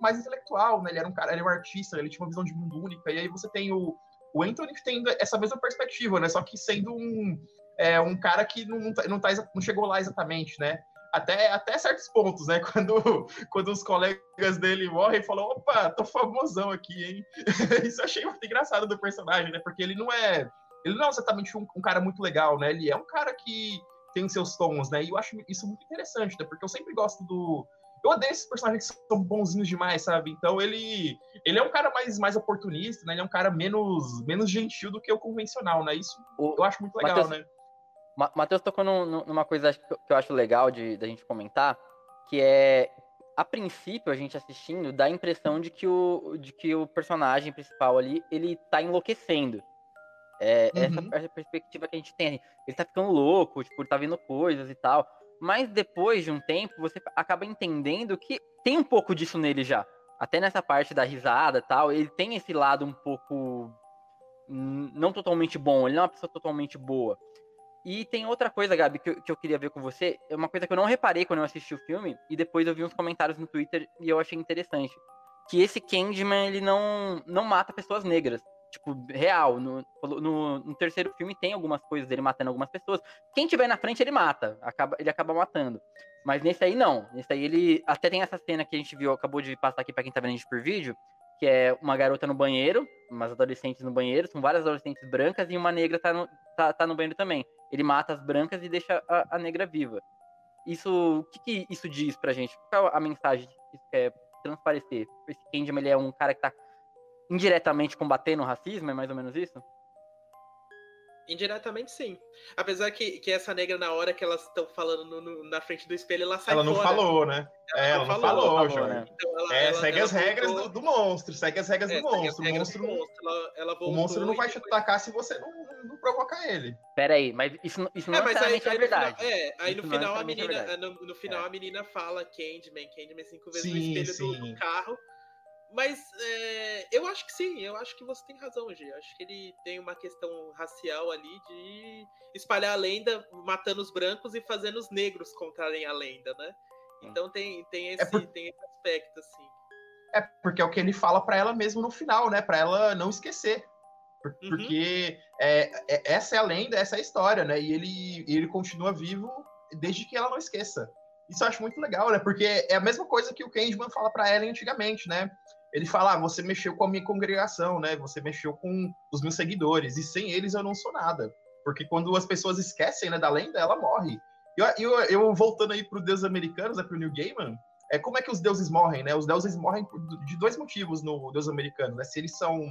mais intelectual, né? Ele era um cara, ele era um artista, ele tinha uma visão de mundo única. E aí você tem o, o Anthony tendo essa mesma perspectiva, né? Só que sendo um, é, um cara que não, não, tá, não, tá, chegou lá exatamente, né? Até, até certos pontos, né? Quando, quando os colegas dele morrem, falam, opa, tô famosão aqui, hein? Isso eu achei muito engraçado do personagem, né? Porque ele não é. Ele não é exatamente um, um cara muito legal, né? Ele é um cara que tem seus tons, né? E eu acho isso muito interessante, né? Porque eu sempre gosto do, eu odeio esses personagens que são bonzinhos demais, sabe? Então ele ele é um cara mais, mais oportunista, né? Ele é um cara menos, menos gentil do que o convencional, né? Isso o... eu acho muito legal, Mateus, né? Matheus tocou numa coisa que eu acho legal de da gente comentar, que é a princípio a gente assistindo dá a impressão de que o de que o personagem principal ali ele tá enlouquecendo. É, uhum. essa, essa perspectiva que a gente tem. Ele tá ficando louco, tipo, ele tá vendo coisas e tal. Mas depois de um tempo, você acaba entendendo que tem um pouco disso nele já. Até nessa parte da risada e tal, ele tem esse lado um pouco. Não totalmente bom, ele não é uma pessoa totalmente boa. E tem outra coisa, Gabi, que eu, que eu queria ver com você. É uma coisa que eu não reparei quando eu assisti o filme, e depois eu vi uns comentários no Twitter e eu achei interessante. Que esse Candyman, ele não, não mata pessoas negras tipo, real. No, no, no, terceiro filme tem algumas coisas dele matando algumas pessoas. Quem tiver na frente, ele mata. Acaba, ele acaba matando. Mas nesse aí, não. Nesse aí, ele. Até tem essa cena que a gente viu, acabou de passar aqui pra quem tá vendo a gente por vídeo. Que é uma garota no banheiro, umas adolescentes no banheiro, são várias adolescentes brancas e uma negra tá no, tá, tá no banheiro também. Ele mata as brancas e deixa a, a negra viva. Isso, o que, que, isso diz pra gente? Qual é a mensagem que isso quer transparecer? Esse Candyman, ele é um cara que tá indiretamente combatendo o racismo, é mais ou menos isso? Indiretamente, sim. Apesar que, que essa negra, na hora que elas estão falando no, no, na frente do espelho, ela sai Ela não fora. falou, né? Ela, é, ela não falou, falou, falou né? Então ela, é, ela, segue ela as regras do, do, monstro, segue as regras é, do monstro. O monstro, monstro o monstro não vai te atacar se você não, não provocar ele. Pera aí, mas isso, isso não é, mas aí, é verdade. Final, é, aí no final, a menina, no, no, final a menina fala Candyman, Candyman cinco vezes sim, no espelho do, do carro. Mas é, eu acho que sim, eu acho que você tem razão, G. Eu acho que ele tem uma questão racial ali de espalhar a lenda, matando os brancos e fazendo os negros comprarem a lenda, né? Então tem, tem, esse, é por... tem esse aspecto, assim. É, porque é o que ele fala para ela mesmo no final, né? Para ela não esquecer. Uhum. Porque uhum. é, é, essa é a lenda, essa é a história, né? E ele, ele continua vivo desde que ela não esqueça. Isso eu acho muito legal, né? Porque é a mesma coisa que o Candyman fala para ela antigamente, né? Ele fala: ah, você mexeu com a minha congregação, né? Você mexeu com os meus seguidores, e sem eles eu não sou nada. Porque quando as pessoas esquecem né, da lenda, ela morre. Eu, eu, eu, voltando aí para os deuses americanos, é para o New Gaiman, é como é que os deuses morrem, né? Os deuses morrem de dois motivos no Deus americano, né? Se eles são,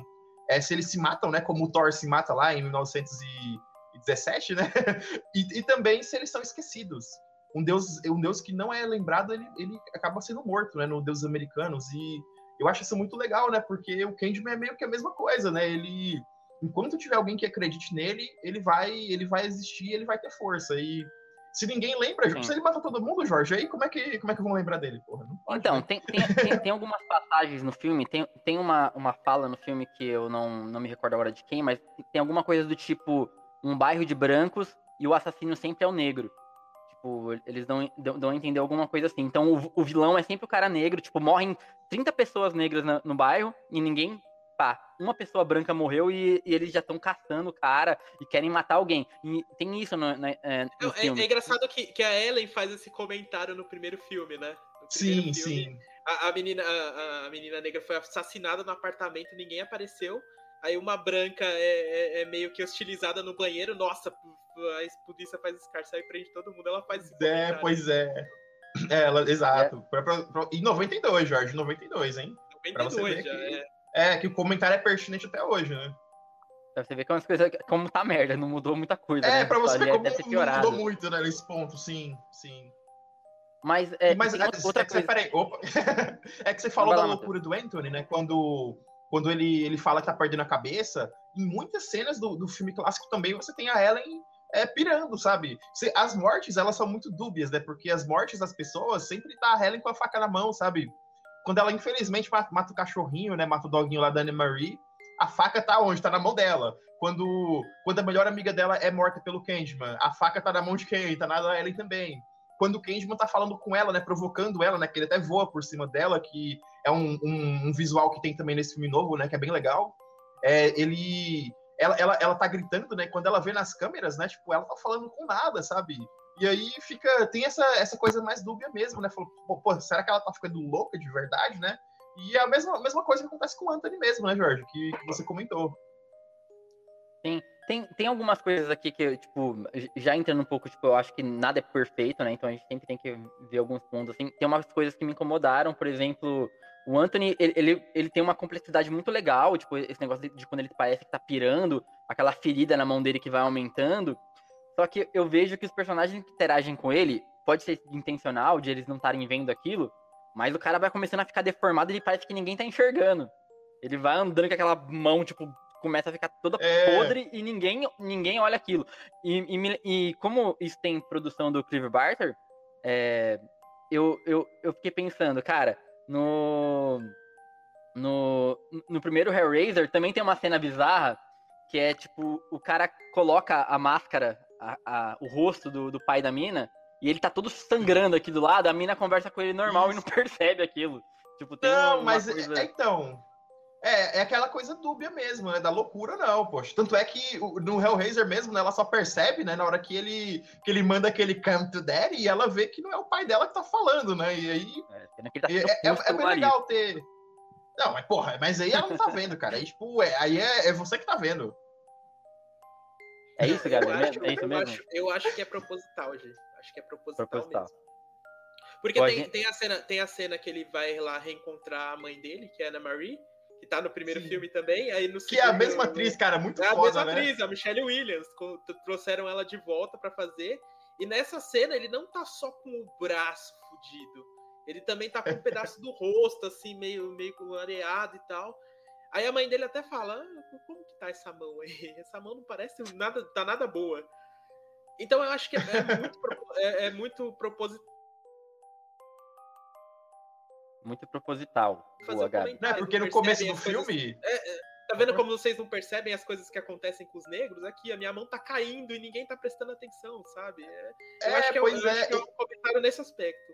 é, se eles se matam, né? Como o Thor se mata lá em 1917, né? e, e também se eles são esquecidos um deus um deus que não é lembrado ele, ele acaba sendo morto né no deus americanos e eu acho isso muito legal, né? Porque o Candyman é meio que a mesma coisa, né? Ele, enquanto tiver alguém que acredite nele, ele vai, ele vai existir, ele vai ter força. E se ninguém lembra, Sim. se ele matou todo mundo, Jorge, aí como é que, como é que vão lembrar dele, porra? Pode, então, né? tem, tem, tem, tem, algumas passagens no filme, tem, tem uma, uma fala no filme que eu não, não me recordo agora de quem, mas tem alguma coisa do tipo um bairro de brancos e o assassino sempre é o negro. Tipo, eles dão, dão, dão a entender alguma coisa assim. Então, o, o, vilão é sempre o cara negro. Tipo, morrem 30 pessoas negras na, no bairro e ninguém. Pá, uma pessoa branca morreu e, e eles já estão caçando o cara e querem matar alguém. E tem isso no, é, no é, é, engraçado que, que a Ellen faz esse comentário no primeiro filme, né? Sim, filme, sim. A, a menina, a, a, menina negra foi assassinada no apartamento, ninguém apareceu. Aí uma branca é, é, é meio que hostilizada no banheiro. Nossa, a polícia faz escarçar e prende todo mundo. Ela faz isso. É, pois é. é ela, exato. É. Pra, pra, pra, em 92, Jorge, 92, hein? 92 já, que, é. É, que o comentário é pertinente até hoje, né? Pra você ver como as coisas. Como tá merda, não mudou muita coisa. É, né? pra você ver como não mudou muito, né, nesse ponto, sim, sim. Mas, é, Mas é, outra é que coisa... você, peraí, opa. é que você falou da loucura do Anthony, né? Quando, quando ele, ele fala que tá perdendo a cabeça, em muitas cenas do, do filme clássico também você tem a Ellen é, pirando, sabe? As mortes, elas são muito dúbias, né? Porque as mortes das pessoas sempre tá a Helen com a faca na mão, sabe? Quando ela, infelizmente, mata o cachorrinho, né? Mata o doguinho lá da Anne Marie, a faca tá onde? Tá na mão dela. Quando, quando a melhor amiga dela é morta pelo Candyman, a faca tá na mão de quem? Tá na Ellen também. Quando o Candyman tá falando com ela, né? Provocando ela, né? Que ele até voa por cima dela, que é um, um, um visual que tem também nesse filme novo, né? Que é bem legal. É, ele ela, ela, ela tá gritando, né? Quando ela vê nas câmeras, né? Tipo, ela tá falando com nada, sabe? E aí fica, tem essa, essa coisa mais dúbia mesmo, né? Falou, pô, será que ela tá ficando louca de verdade, né? E é a mesma, mesma coisa que acontece com o Anthony mesmo, né, Jorge? Que, que você comentou. Sim. Tem, tem algumas coisas aqui que, tipo, já entrando um pouco, tipo, eu acho que nada é perfeito, né? Então a gente sempre tem que ver alguns pontos, assim. Tem umas coisas que me incomodaram, por exemplo, o Anthony, ele, ele, ele, tem uma complexidade muito legal, tipo, esse negócio de, de, quando ele parece que tá pirando, aquela ferida na mão dele que vai aumentando. Só que eu vejo que os personagens que interagem com ele, pode ser intencional, de eles não estarem vendo aquilo, mas o cara vai começando a ficar deformado e ele parece que ninguém tá enxergando. Ele vai andando com aquela mão, tipo, começa a ficar toda é... podre e ninguém, ninguém olha aquilo. E, e, e, como isso tem produção do Clive Barter, é, eu, eu, eu fiquei pensando, cara, no, no, no primeiro Hellraiser também tem uma cena bizarra que é tipo, o cara coloca a máscara, a, a, o rosto do, do pai da mina, e ele tá todo sangrando aqui do lado, a mina conversa com ele normal Isso. e não percebe aquilo. Tipo, tem não, mas coisa... É, então. É, é aquela coisa dúbia mesmo, né? Da loucura, não, poxa. Tanto é que no Hellraiser mesmo, né, ela só percebe, né, na hora que ele, que ele manda aquele come to daddy, e ela vê que não é o pai dela que tá falando, né? E aí. É, tá é, é, é bem legal ter. Não, mas porra, mas aí ela não tá vendo, cara. Aí, tipo, é, aí é, é você que tá vendo. É isso, galera? Eu acho, é isso eu mesmo? Acho, eu acho que é proposital, gente. Acho que é proposital, proposital. mesmo. Porque tem, gente... tem, a cena, tem a cena que ele vai lá reencontrar a mãe dele, que é a Ana Marie, que tá no primeiro Sim. filme também. Aí no que é a mesma atriz, cara, muito é foda, a mesma né? atriz, a Michelle Williams. Trouxeram ela de volta para fazer. E nessa cena ele não tá só com o braço fudido. Ele também tá com um pedaço do rosto, assim, meio, meio areado e tal. Aí a mãe dele até fala: ah, como que tá essa mão aí? Essa mão não parece nada, tá nada boa. Então eu acho que é, é muito, é, é muito. Muito proposital. Boa, Gabi. Não, porque no começo do filme. É, é, tá vendo como vocês não percebem as coisas que acontecem com os negros? Aqui, a minha mão tá caindo e ninguém tá prestando atenção, sabe? É, eu acho que é, pois eu, é. Acho que é um comentário nesse aspecto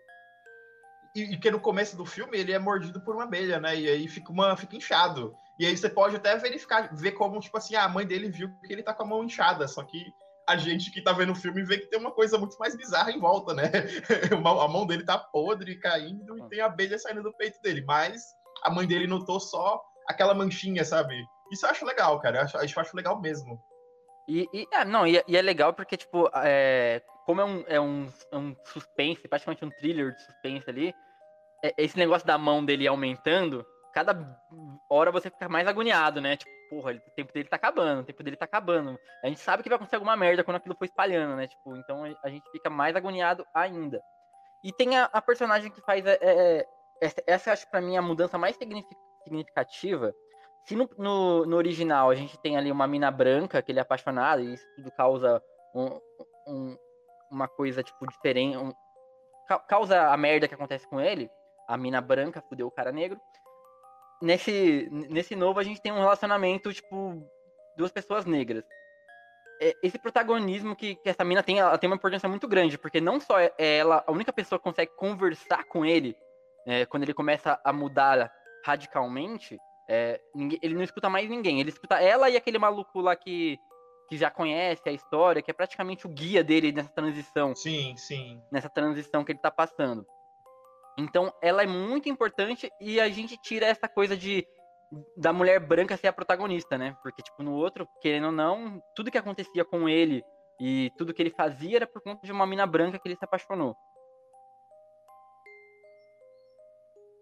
e, que no começo do filme ele é mordido por uma abelha, né? E aí fica, uma, fica inchado. E aí você pode até verificar, ver como, tipo assim, a mãe dele viu que ele tá com a mão inchada, só que a gente que tá vendo o filme vê que tem uma coisa muito mais bizarra em volta, né? a mão dele tá podre, caindo, e tem abelha saindo do peito dele. Mas a mãe dele notou só aquela manchinha, sabe? Isso eu acho legal, cara. Eu acho, eu acho legal mesmo. E, e é, não, e, e, é legal porque, tipo, é, como é um, é, um, é um suspense, praticamente um thriller de suspense ali, é, esse negócio da mão dele aumentando, cada hora você fica mais agoniado, né? Tipo, porra, ele, o tempo dele tá acabando, o tempo dele tá acabando. A gente sabe que vai acontecer alguma merda quando aquilo for espalhando, né? Tipo, então a gente fica mais agoniado ainda. E tem a, a personagem que faz. É, é, essa, essa acho pra mim a mudança mais significativa. Se no, no, no, original a gente tem ali uma mina branca, que ele é apaixonado, e isso tudo causa um, um, uma coisa, tipo, diferente. Um, causa a merda que acontece com ele a mina branca fudeu o cara negro. Nesse, nesse novo, a gente tem um relacionamento, tipo, duas pessoas negras. É, esse protagonismo que, que essa mina tem, ela tem uma importância muito grande, porque não só é ela a única pessoa que consegue conversar com ele, é, quando ele começa a mudar radicalmente, é, ninguém, ele não escuta mais ninguém. Ele escuta ela e aquele maluco lá que, que já conhece a história, que é praticamente o guia dele nessa transição. Sim, sim. Nessa transição que ele tá passando. Então, ela é muito importante e a gente tira essa coisa de da mulher branca ser a protagonista, né? Porque, tipo, no outro, querendo ou não, tudo que acontecia com ele e tudo que ele fazia era por conta de uma mina branca que ele se apaixonou.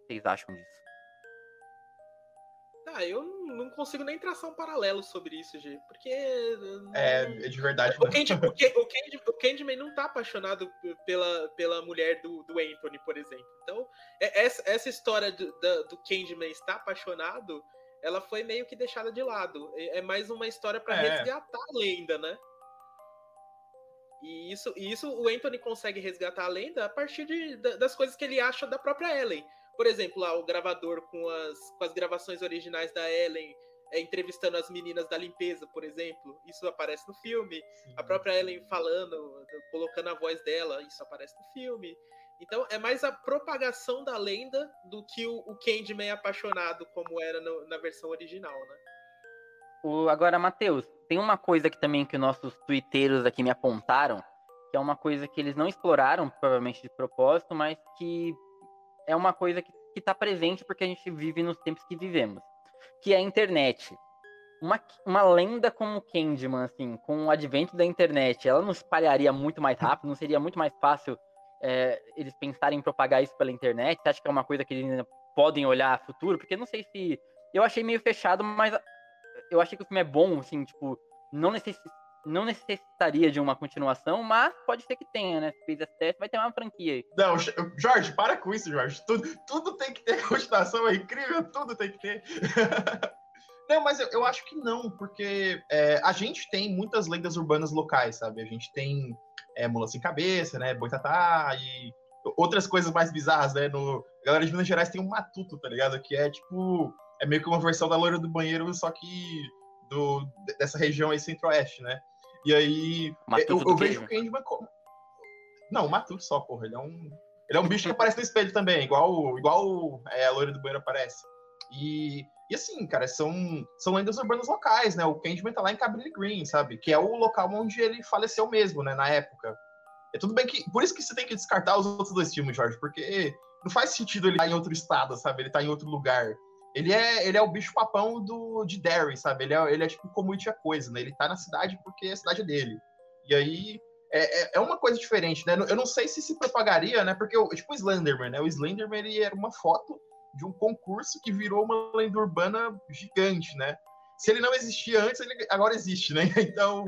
Vocês acham disso? Ah, eu não consigo nem traçar um paralelo sobre isso, G, porque. É, é de verdade. O, Candy, o, Candy, o, Candyman não tá apaixonado pela, pela mulher do, do Anthony, por exemplo. Então, é, essa, essa história do, do Candyman estar apaixonado, ela foi meio que deixada de lado. É, é mais uma história para é. resgatar a lenda, né? E isso, e isso o Anthony consegue resgatar a lenda a partir de, das coisas que ele acha da própria Ellen. Por exemplo, lá o gravador com as, com as gravações originais da Ellen é, entrevistando as meninas da limpeza, por exemplo. Isso aparece no filme. Sim. A própria Ellen falando, colocando a voz dela, isso aparece no filme. Então é mais a propagação da lenda do que o, o Candyman apaixonado, como era no, na versão original, né? O, agora, Matheus, tem uma coisa que também que nossos twitteiros aqui me apontaram, que é uma coisa que eles não exploraram, provavelmente de propósito, mas que é uma coisa que está presente porque a gente vive nos tempos que vivemos, que é a internet. Uma, uma lenda como Candyman, assim, com o advento da internet, ela não espalharia muito mais rápido, não seria muito mais fácil é, eles pensarem em propagar isso pela internet? Você acha que é uma coisa que eles podem olhar a futuro? Porque não sei se. Eu achei meio fechado, mas eu achei que o filme é bom, assim, tipo, não necessita não necessitaria de uma continuação, mas pode ser que tenha, né? Se fez esse teste, vai ter uma franquia aí. Não, Jorge, para com isso, Jorge. Tudo, tudo tem que ter continuação, é incrível, tudo tem que ter. não, mas eu, eu, acho que não, porque é, a gente tem muitas lendas urbanas locais, sabe? A gente tem é, Mula Sem Cabeça, né? Boitatá e outras coisas mais bizarras, né? No, a galera de Minas Gerais tem um matuto, tá ligado? Que é tipo. É meio que uma versão da loira do banheiro, só que do, dessa região aí centro-oeste, né? E aí eu, eu vejo o Candyman como. Não, o Matuto só, porra. Ele é um. Ele é um bicho que aparece no espelho também, igual, igual é, a loira do banheiro aparece. E, e assim, cara, são, são lendas urbanas locais, né? O Candyman tá lá em Cabrini Green, sabe? Que é o local onde ele faleceu mesmo, né? Na época. É tudo bem que. Por isso que você tem que descartar os outros dois filmes, Jorge, porque não faz sentido ele estar tá em outro estado, sabe? Ele tá em outro lugar. Ele é, ele é o bicho papão do, de Derry, sabe? Ele é, ele é tipo como a coisa, né? Ele tá na cidade porque é a cidade é dele. E aí é, é, é uma coisa diferente, né? Eu não sei se se propagaria, né? Porque, tipo, o Slenderman, né? O Slenderman, ele era uma foto de um concurso que virou uma lenda urbana gigante, né? Se ele não existia antes, ele agora existe, né? Então,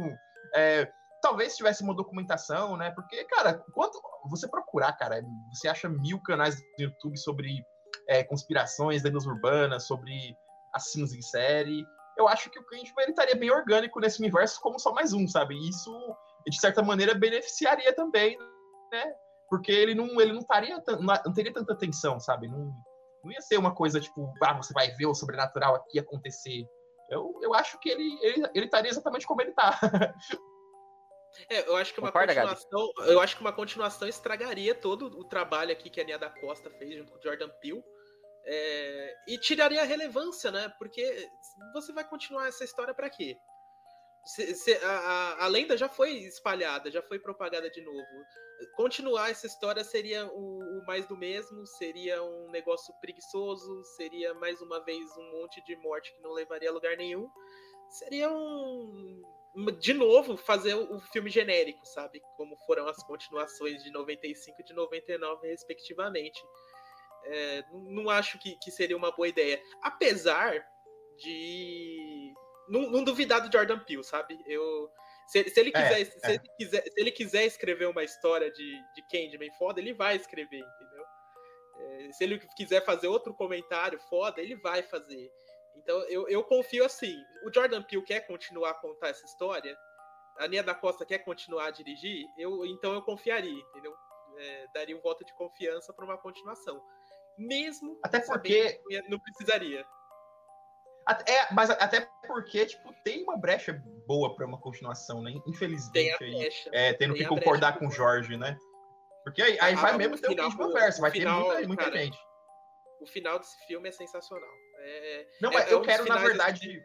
é, talvez tivesse uma documentação, né? Porque, cara, quanto você procurar, cara, você acha mil canais no YouTube sobre é, conspirações, lendas urbanas, sobre assassinos em série. Eu acho que o Candyman ele estaria bem orgânico nesse universo como só mais um, sabe? E isso, de certa maneira, beneficiaria também, né? Porque ele não, ele não, estaria, não teria tanta atenção, sabe? Não, não ia ser uma coisa tipo, ah, você vai ver o sobrenatural aqui acontecer. Eu, eu acho que ele, ele, ele estaria exatamente como ele está. É, eu acho que uma Concorda, continuação, Gabi? eu acho que uma continuação estragaria todo o trabalho aqui que a Nia da Costa fez junto com o Jordan Peele. É, e tiraria a relevância, né? Porque você vai continuar essa história para quê? Se, se, a, a, a, lenda já foi espalhada, já foi propagada de novo. Continuar essa história seria o, o, mais do mesmo, seria um negócio preguiçoso, seria mais uma vez um monte de morte que não levaria a lugar nenhum. Seria um. De novo, fazer o filme genérico, sabe? Como foram as continuações de 95 e de 99, respectivamente. É, não acho que, que, seria uma boa ideia. Apesar de. Não, não duvidar do Jordan Peele, sabe? Eu. Se, se ele é, quiser, é, se, é. Ele quiser, se ele quiser escrever uma história de, de Candyman foda, ele vai escrever, entendeu? É, se ele quiser fazer outro comentário foda, ele vai fazer. Então eu, eu confio assim. O Jordan Peele quer continuar a contar essa história, a Nia da Costa quer continuar a dirigir, eu, então eu confiaria, entendeu? É, daria um voto de confiança para uma continuação mesmo até porque não precisaria. É, mas até porque, tipo, tem uma brecha boa para uma continuação, né? Infelizmente. Tem brecha, é, tendo que concordar com o Jorge, né? Porque aí, aí ah, vai mesmo ter um conversa, vai final, ter muita, muita cara, gente. O final desse filme é sensacional. É, não, mas é, eu é quero, na verdade.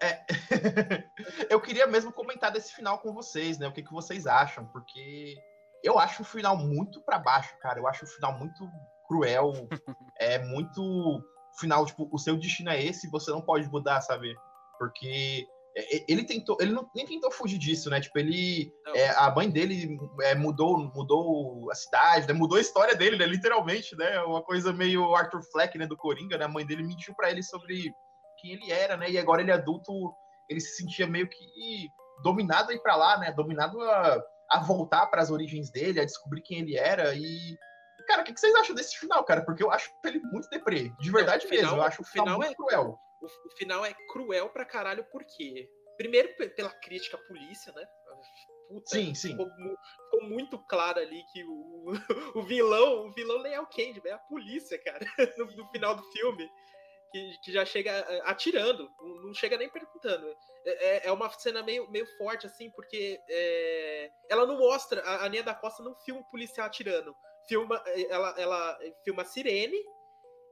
É, eu queria mesmo comentar desse final com vocês, né? O que, que vocês acham, porque eu acho o final muito para baixo, cara. Eu acho o final muito cruel, é muito final, tipo, o seu destino é esse, você não pode mudar, sabe? Porque ele tentou, ele não, nem tentou fugir disso, né? Tipo, ele, é, a mãe dele é, mudou, mudou a cidade, né? mudou a história dele, né? Literalmente, né? Uma coisa meio Arthur Fleck, né? Do Coringa, né? A mãe dele mentiu para ele sobre quem ele era, né? E agora ele é adulto, ele se sentia meio que dominado a ir para lá, né? Dominado a, a voltar para as origens dele, a descobrir quem ele era e Cara, o que, vocês acham desse final, cara? Porque eu acho ele muito deprê. De verdade final, mesmo. Eu acho o final, muito é, cruel. O, o, final é cruel pra caralho, por quê? Primeiro, pela crítica à polícia, né? Puta, sim, sim. Ficou, ficou, muito claro ali que o, o vilão, o vilão nem é o Candy, é a polícia, cara, no, no final do filme. Que, que, já chega eh, atirando, não chega nem perguntando. É, é, é uma cena meio, meio forte, assim, porque é, ela não mostra, a, a Nia da Costa não filma o policial atirando. Filma, eh, ela, ela filma a sirene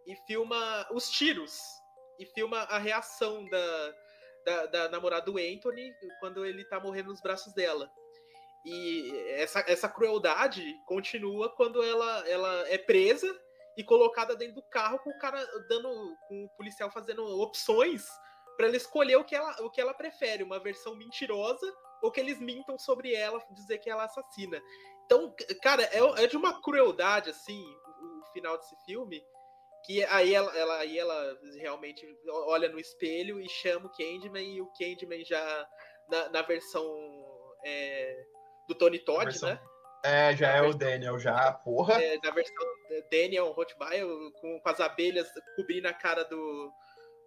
e filma os tiros. E filma a reação da, da, da, namorada do Anthony quando ele tá morrendo nos braços dela. E essa, essa crueldade continua quando ela, ela é presa e colocada dentro do carro com o cara dando. com o policial fazendo opções para ela escolher o que ela, o que ela prefere, uma versão mentirosa ou que eles mintam sobre ela, dizer que ela assassina. Então, cara, é, é de uma crueldade, assim, o, o final desse filme, que aí ela, ela, aí ela realmente olha no espelho e chama o Candyman, e o Candyman já na, na versão é, do Tony Todd, versão, né? É, já na é versão, o Daniel, já, porra. É, na versão Daniel Rottweiler, com, com as abelhas cobrindo a cara do,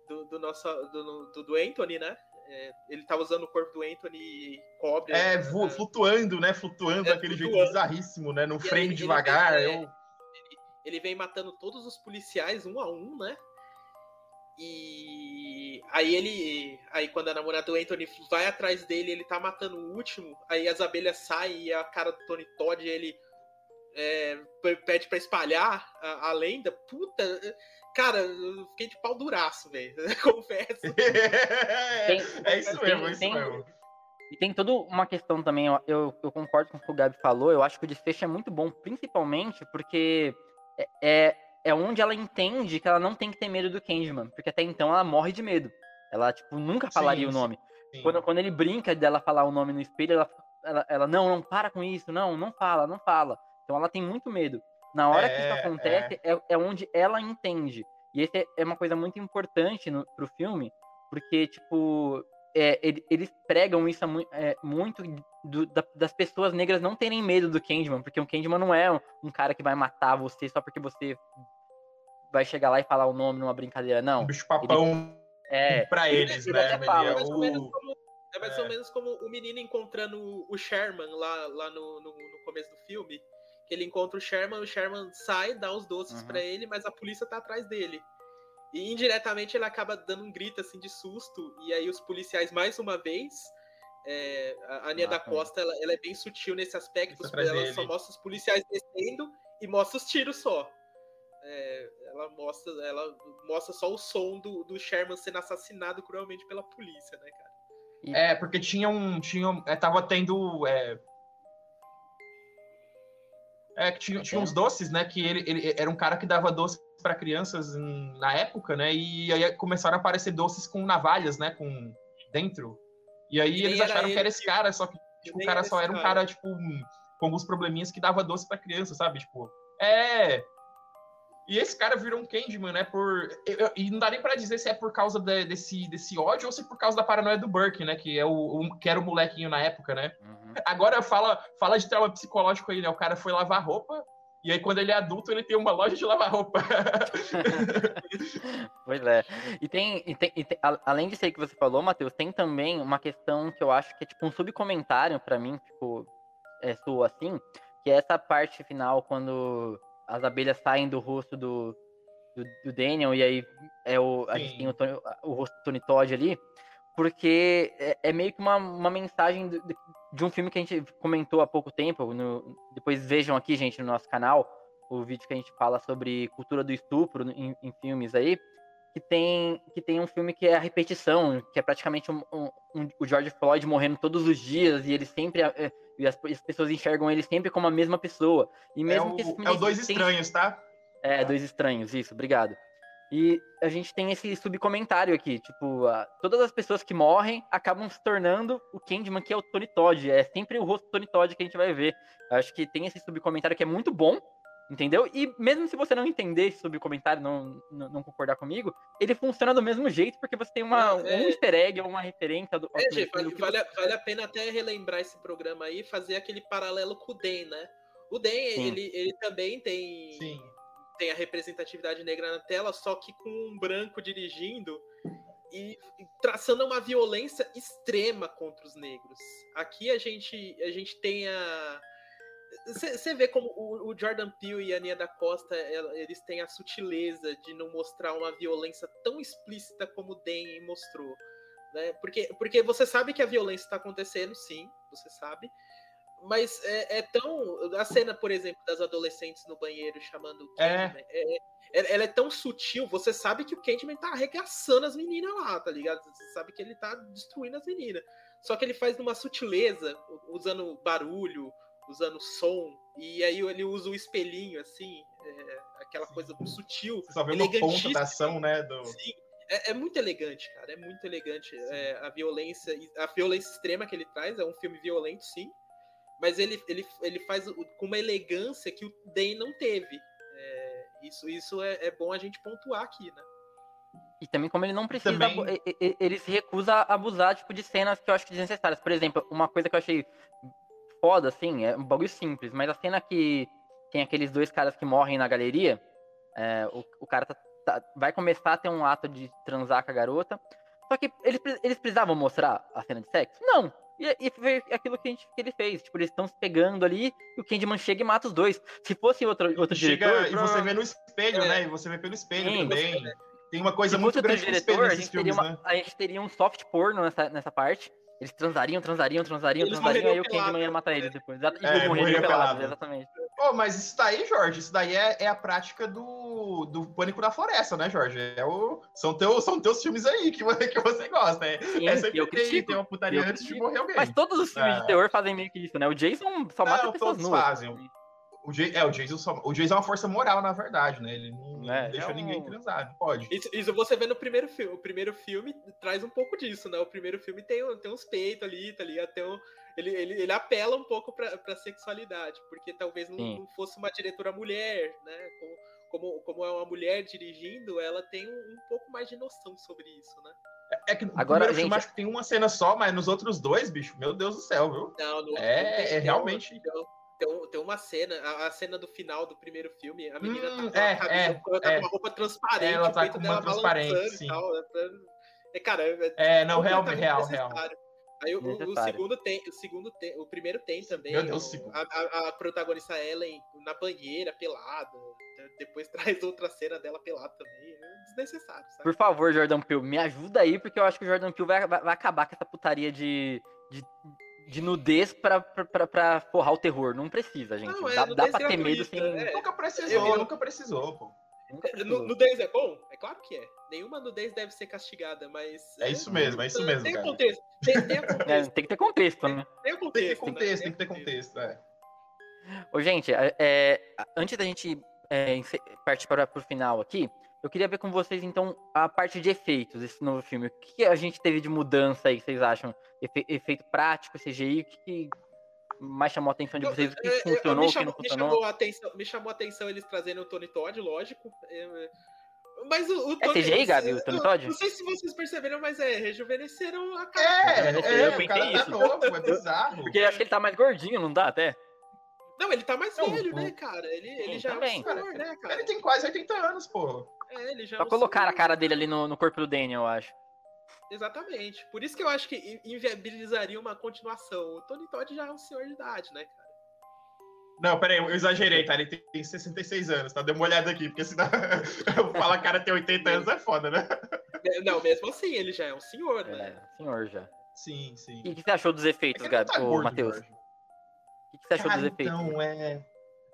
do, do nosso do, do, do Anthony, né? É, ele tá usando o corpo do Anthony e cobre. É, né? flutuando, né? Flutuando é, daquele flutuando. jeito bizarríssimo, né? No frame ele, devagar. Ele, eu... ele, ele, vem matando todos os policiais um a um, né? E aí ele. Aí quando a namorada do Anthony vai atrás dele, ele tá matando o último. Aí as abelhas saem e a cara do Tony Todd ele é, pede para espalhar a, a, lenda. Puta, Cara, eu fiquei de pau duraço, velho. Confesso. Tem, é isso tem, mesmo, é isso tem, mesmo. E tem toda uma questão também, eu, eu, eu, concordo com o que o Gabi falou, eu acho que o desfecho é muito bom, principalmente porque é, é, é onde ela entende que ela não tem que ter medo do Candyman, porque até então ela morre de medo. Ela, tipo, nunca falaria sim, o nome. Quando, quando ele brinca dela falar o nome no espelho, ela, ela, ela, não, não, para com isso, não, não fala, não fala. Então ela tem muito medo. Na hora é, que isso é, acontece, é. É, é. onde ela entende. E esse é uma coisa muito importante no, pro filme, porque, tipo, é, eles pregam isso é, muito do, da, das pessoas negras não terem medo do Candyman, porque o Candyman não é um, um, cara que vai matar você só porque você vai chegar lá e falar o nome numa brincadeira, não. Um bicho papão ele, é, pra eles, ele, né? Ele fala, é, mais ou menos como, é mais ou menos como o menino encontrando o Sherman lá, lá no, no, no começo do filme ele encontra o Sherman, o Sherman sai, dá os doces uhum. para ele, mas a polícia tá atrás dele. E indiretamente ele acaba dando um grito assim de susto, e aí os policiais, mais uma vez, é, a Ania da Costa ela, ela, é bem sutil nesse aspecto, ela só mostra os policiais descendo e mostra os tiros só. É, ela mostra ela mostra só o som do, do Sherman sendo assassinado cruelmente pela polícia, né, cara? É, porque tinha um. Tinha, é, tava tendo é, é, que tinha, tinha uns doces, né? Que ele, ele era um cara que dava doces para crianças na época, né? E aí começaram a aparecer doces com navalhas, né? Com dentro. E aí e eles acharam que era esse cara, só que tipo, o cara só era um cara, tipo, com alguns probleminhas que dava doce para criança, sabe? Tipo, é. E esse cara virou um Candyman, né? Por... E não dá nem pra dizer se é por causa de, desse, desse ódio ou se é por causa da paranoia do Burke, né? Que, é o, o que era o molequinho na época, né? Uhum. Agora fala, fala de trauma psicológico aí, né? O cara foi lavar roupa e aí, quando ele é adulto, ele tem uma loja de lavar roupa. pois é. E tem, e tem, e tem, além disso aí que você falou, Matheus, tem também uma questão que eu acho que é tipo um subcomentário para mim, tipo, é sua assim, que é essa parte final quando as abelhas saem do rosto do, do, do Daniel, e aí é o, a gente tem o, Tony, o rosto do Tony Todd ali, porque é, é meio que uma, uma mensagem de, de, um filme que a gente comentou há pouco tempo, no, depois vejam aqui, gente, no nosso canal, o vídeo que a gente fala sobre cultura do estupro em, em filmes aí, que tem, que tem um filme que é a repetição, que é praticamente um, um, um, o George Floyd morrendo todos os dias, e ele sempre é, e as, as, pessoas enxergam ele sempre como a mesma pessoa. E mesmo é o, que esse filme é o Dois tem... Estranhos, tá? É, Dois Estranhos, isso, obrigado. E a gente tem esse subcomentário aqui, tipo, a, todas as pessoas que morrem acabam se tornando o Candyman, que é o Tony Todd. É sempre o rosto do Tony Todd que a gente vai ver. Eu acho que tem esse subcomentário que é muito bom, entendeu? E mesmo se você não entender esse subcomentário, não, não, não concordar comigo, ele funciona do mesmo jeito, porque você tem uma, é, um easter egg ou uma referência do. É, gente, vale, vale, você... vale, a pena até relembrar esse programa aí e fazer aquele paralelo com o Den, né? O Den, ele, ele também tem. Sim tem a representatividade negra na tela, só que com um branco dirigindo e, traçando uma violência extrema contra os negros. Aqui a gente, a gente tem a. Você vê como o, Jordan Peele e a Nia da Costa eles têm a sutileza de não mostrar uma violência tão explícita como o Den mostrou. Né? Porque, porque você sabe que a violência está acontecendo, sim, você sabe, mas é, é, tão. A cena, por exemplo, das adolescentes no banheiro chamando o Candyman, é. É, é. ela é tão sutil, você sabe que o Candyman tá arregaçando as meninas lá, tá ligado? Você sabe que ele tá destruindo as meninas. Só que ele faz numa sutileza, usando barulho, usando som, e aí ele usa o espelhinho, assim, é, aquela coisa sutil. Você só vê uma ponta da ação, né? Do... Sim, é, é, muito elegante, cara. É muito elegante. É, a violência, a violência extrema que ele traz. É um filme violento, sim mas ele, ele, ele faz com uma elegância que o Den não teve. É, isso isso é, é, bom a gente pontuar aqui, né? E também como ele não precisa, também... ele se recusa a abusar tipo, de cenas que eu acho desnecessárias. Por exemplo, uma coisa que eu achei foda, assim, é um bagulho simples, mas a cena que tem aqueles dois caras que morrem na galeria, é, o, o cara tá, tá, vai começar a ter um ato de transar com a garota, só que eles, eles precisavam mostrar a cena de sexo? Não. E, e foi aquilo que, a gente, que ele fez. Tipo, eles estão se pegando ali e o Candyman chega e mata os dois. Se fosse outro, outro chega, diretor. E você vê no espelho, é. né? E você vê pelo espelho Sim, também. Tem uma coisa muito grande diretor, a gente, filmes, uma, né? a gente teria um soft porno nessa, nessa parte. Eles transariam, transariam, transariam, eles transariam, aí o Candyman ia matar eles depois. E é, morreria pelado, exatamente. Pô, mas isso daí, Jorge, isso daí é, é a prática do, do Pânico na Floresta, né, Jorge? É o, são, teu, são teus filmes aí que, que você gosta. É, Sim, é sempre eu tem, tem uma putaria antes de morrer alguém. Mas todos os filmes de terror fazem meio que isso, né? O Jason só mata Não, pessoas nuas. fazem. O, Jay, é, o, Jason só, o Jason é uma força moral, na verdade, né? Ele não, é, deixa é um... ninguém transar, não pode. Isso, isso, você vê no primeiro filme. O primeiro filme traz um pouco disso, né? O primeiro filme tem, tem uns peitos ali, tá ligado? Tem um, ele, ele, ele apela um pouco pra, pra sexualidade, porque talvez não, não fosse uma diretora mulher, né? Como, como, como é uma mulher dirigindo, ela tem um, um pouco mais de noção sobre isso, né? É, é que no Agora, primeiro gente... filme acho que tem uma cena só, mas nos outros dois, bicho, meu Deus do céu, viu? Não, no é, é realmente. Não, tem, tem uma cena, a, a, cena do final do primeiro filme, a menina hum, tá, é, com, é, tá é. com uma roupa transparente, ela tá com uma transparente, sim. Tal, né, é, cara, é, é não, realmente, real, real. Aí o, o, segundo tem, o segundo tem, o primeiro tem também. Meu Deus, o, a, a, a, protagonista Ellen na banheira, pelada. Depois traz outra cena dela pelada também. É desnecessário, sabe? Por favor, Jordan Peele, me ajuda aí, porque eu acho que o Jordan Peele vai, vai, vai acabar com essa putaria de, de de nudez pra, pra, pra, forrar o terror. Não precisa, gente. Não, é, dá, dá pra ter medo sem. É. Nunca precisou, nunca precisou, pô. Nunca é, precisou. Nudez é bom? É claro que é. Nenhuma nudez deve ser castigada, mas. É, é isso mesmo, é isso mesmo. Tem cara. contexto. Tem, tem, contexto. É, tem que ter contexto, né? Tem, tem contexto. Tem que ter contexto, né? tem que ter contexto, é. Ô, gente, é, antes da gente partir para o final aqui, eu queria ver com vocês, então, a parte de efeitos desse novo filme. O que a gente teve de mudança aí, vocês acham? Efe efeito prático, CGI, o que, que mais chamou a atenção de vocês? O que, que funcionou, o que não funcionou? Me chamou, a atenção, me chamou a atenção eles trazendo o Tony Todd, lógico. Mas o, o é Tony, é CGI, Gabi, o Tony Todd? Não sei se vocês perceberam, mas é, rejuvenesceram a cara. É, é, é o cara tá novo, é bizarro. Porque eu acho que ele tá mais gordinho, não dá até? Não, ele tá mais não, velho, né, cara? Ele, ele já também. é um senhor, né, cara? Ele tem quase 80 anos, pô. É, ele já Só colocar a cara dele ali no, no corpo do Daniel, eu acho. Exatamente. Por isso que eu acho que inviabilizaria uma continuação. O Tony Todd já é um senhor de idade, né, cara? Não, peraí, eu exagerei, tá? Ele tem 66 anos, tá? Dê uma olhada aqui, porque senão falar cara tem 80 anos é foda, né? É, não, mesmo assim, ele já é um senhor, né? É, senhor já. Sim, sim. E o que você achou dos efeitos, é Gabi, tá Matheus? O que você achou cara, dos efeitos? Então, é.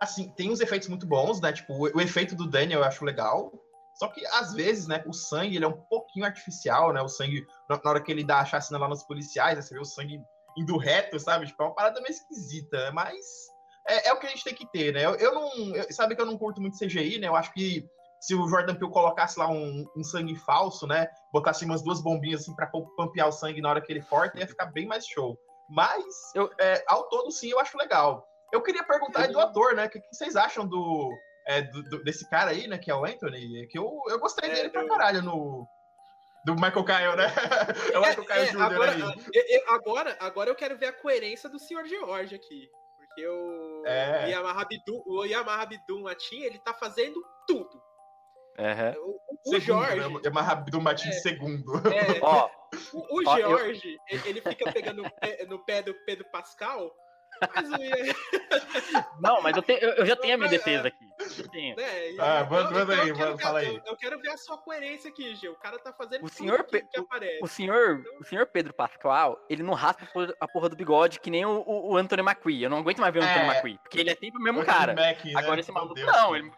Assim, tem uns efeitos muito bons, né? Tipo, o efeito do Daniel eu acho legal. Só que, às vezes, né, o sangue ele é um pouquinho artificial, né? O sangue, na, hora que ele dá a chacina lá nos policiais, né, você vê o sangue indo reto, sabe? Tipo, é uma parada meio esquisita, mas é, é o que a gente tem que ter, né? Eu, eu não. Eu, sabe que eu não curto muito CGI, né? Eu acho que se o Jordan Peele colocasse lá um, um sangue falso, né? Botasse umas duas bombinhas assim pra pampear o sangue na hora que ele corta, ia ficar bem mais show. Mas, Eu- é, ao todo, sim, eu acho legal. Eu queria perguntar aí do ator, né? O que, que vocês acham do, é, do- do- desse cara aí, né? Que é o Anthony? Que eu, eu gostei É, dele pra do- caralho no. Do Michael Kyle, né? É o Michael Kyle É, Jr. agora, aí. eu- eu- agora, agora eu quero ver a coerência do Sr. George aqui. Porque o, É. o Yamaha Abdul, o Yamaha Abdul Matin, ele tá fazendo tudo. Aham. O, o- o Segundo, Jorge, né? É mais rápido, Martins É. segundo. é, Ó, o, o Ó, eu- George, ele fica pegando no pé, do Pedro Pascal, mas o não, mas eu, te- eu- eu já tenho a minha defesa aqui. Né? Ah, manda- então- manda então aí, eu quero manda, ver- fala eu- aí. Eu quero ver a sua coerência aqui, Gil. O cara tá fazendo O tudo senhor que, Pe- que aparece. O senhor, o senhor Pedro Pascal, ele não raspa a porra- a porra do bigode que nem o, o, o Anthony McQueen. Eu não aguento mais ver o É. Anthony McQueen, porque ele é sempre o mesmo cara. Mac, né? Agora esse maluco Deus, não, ele-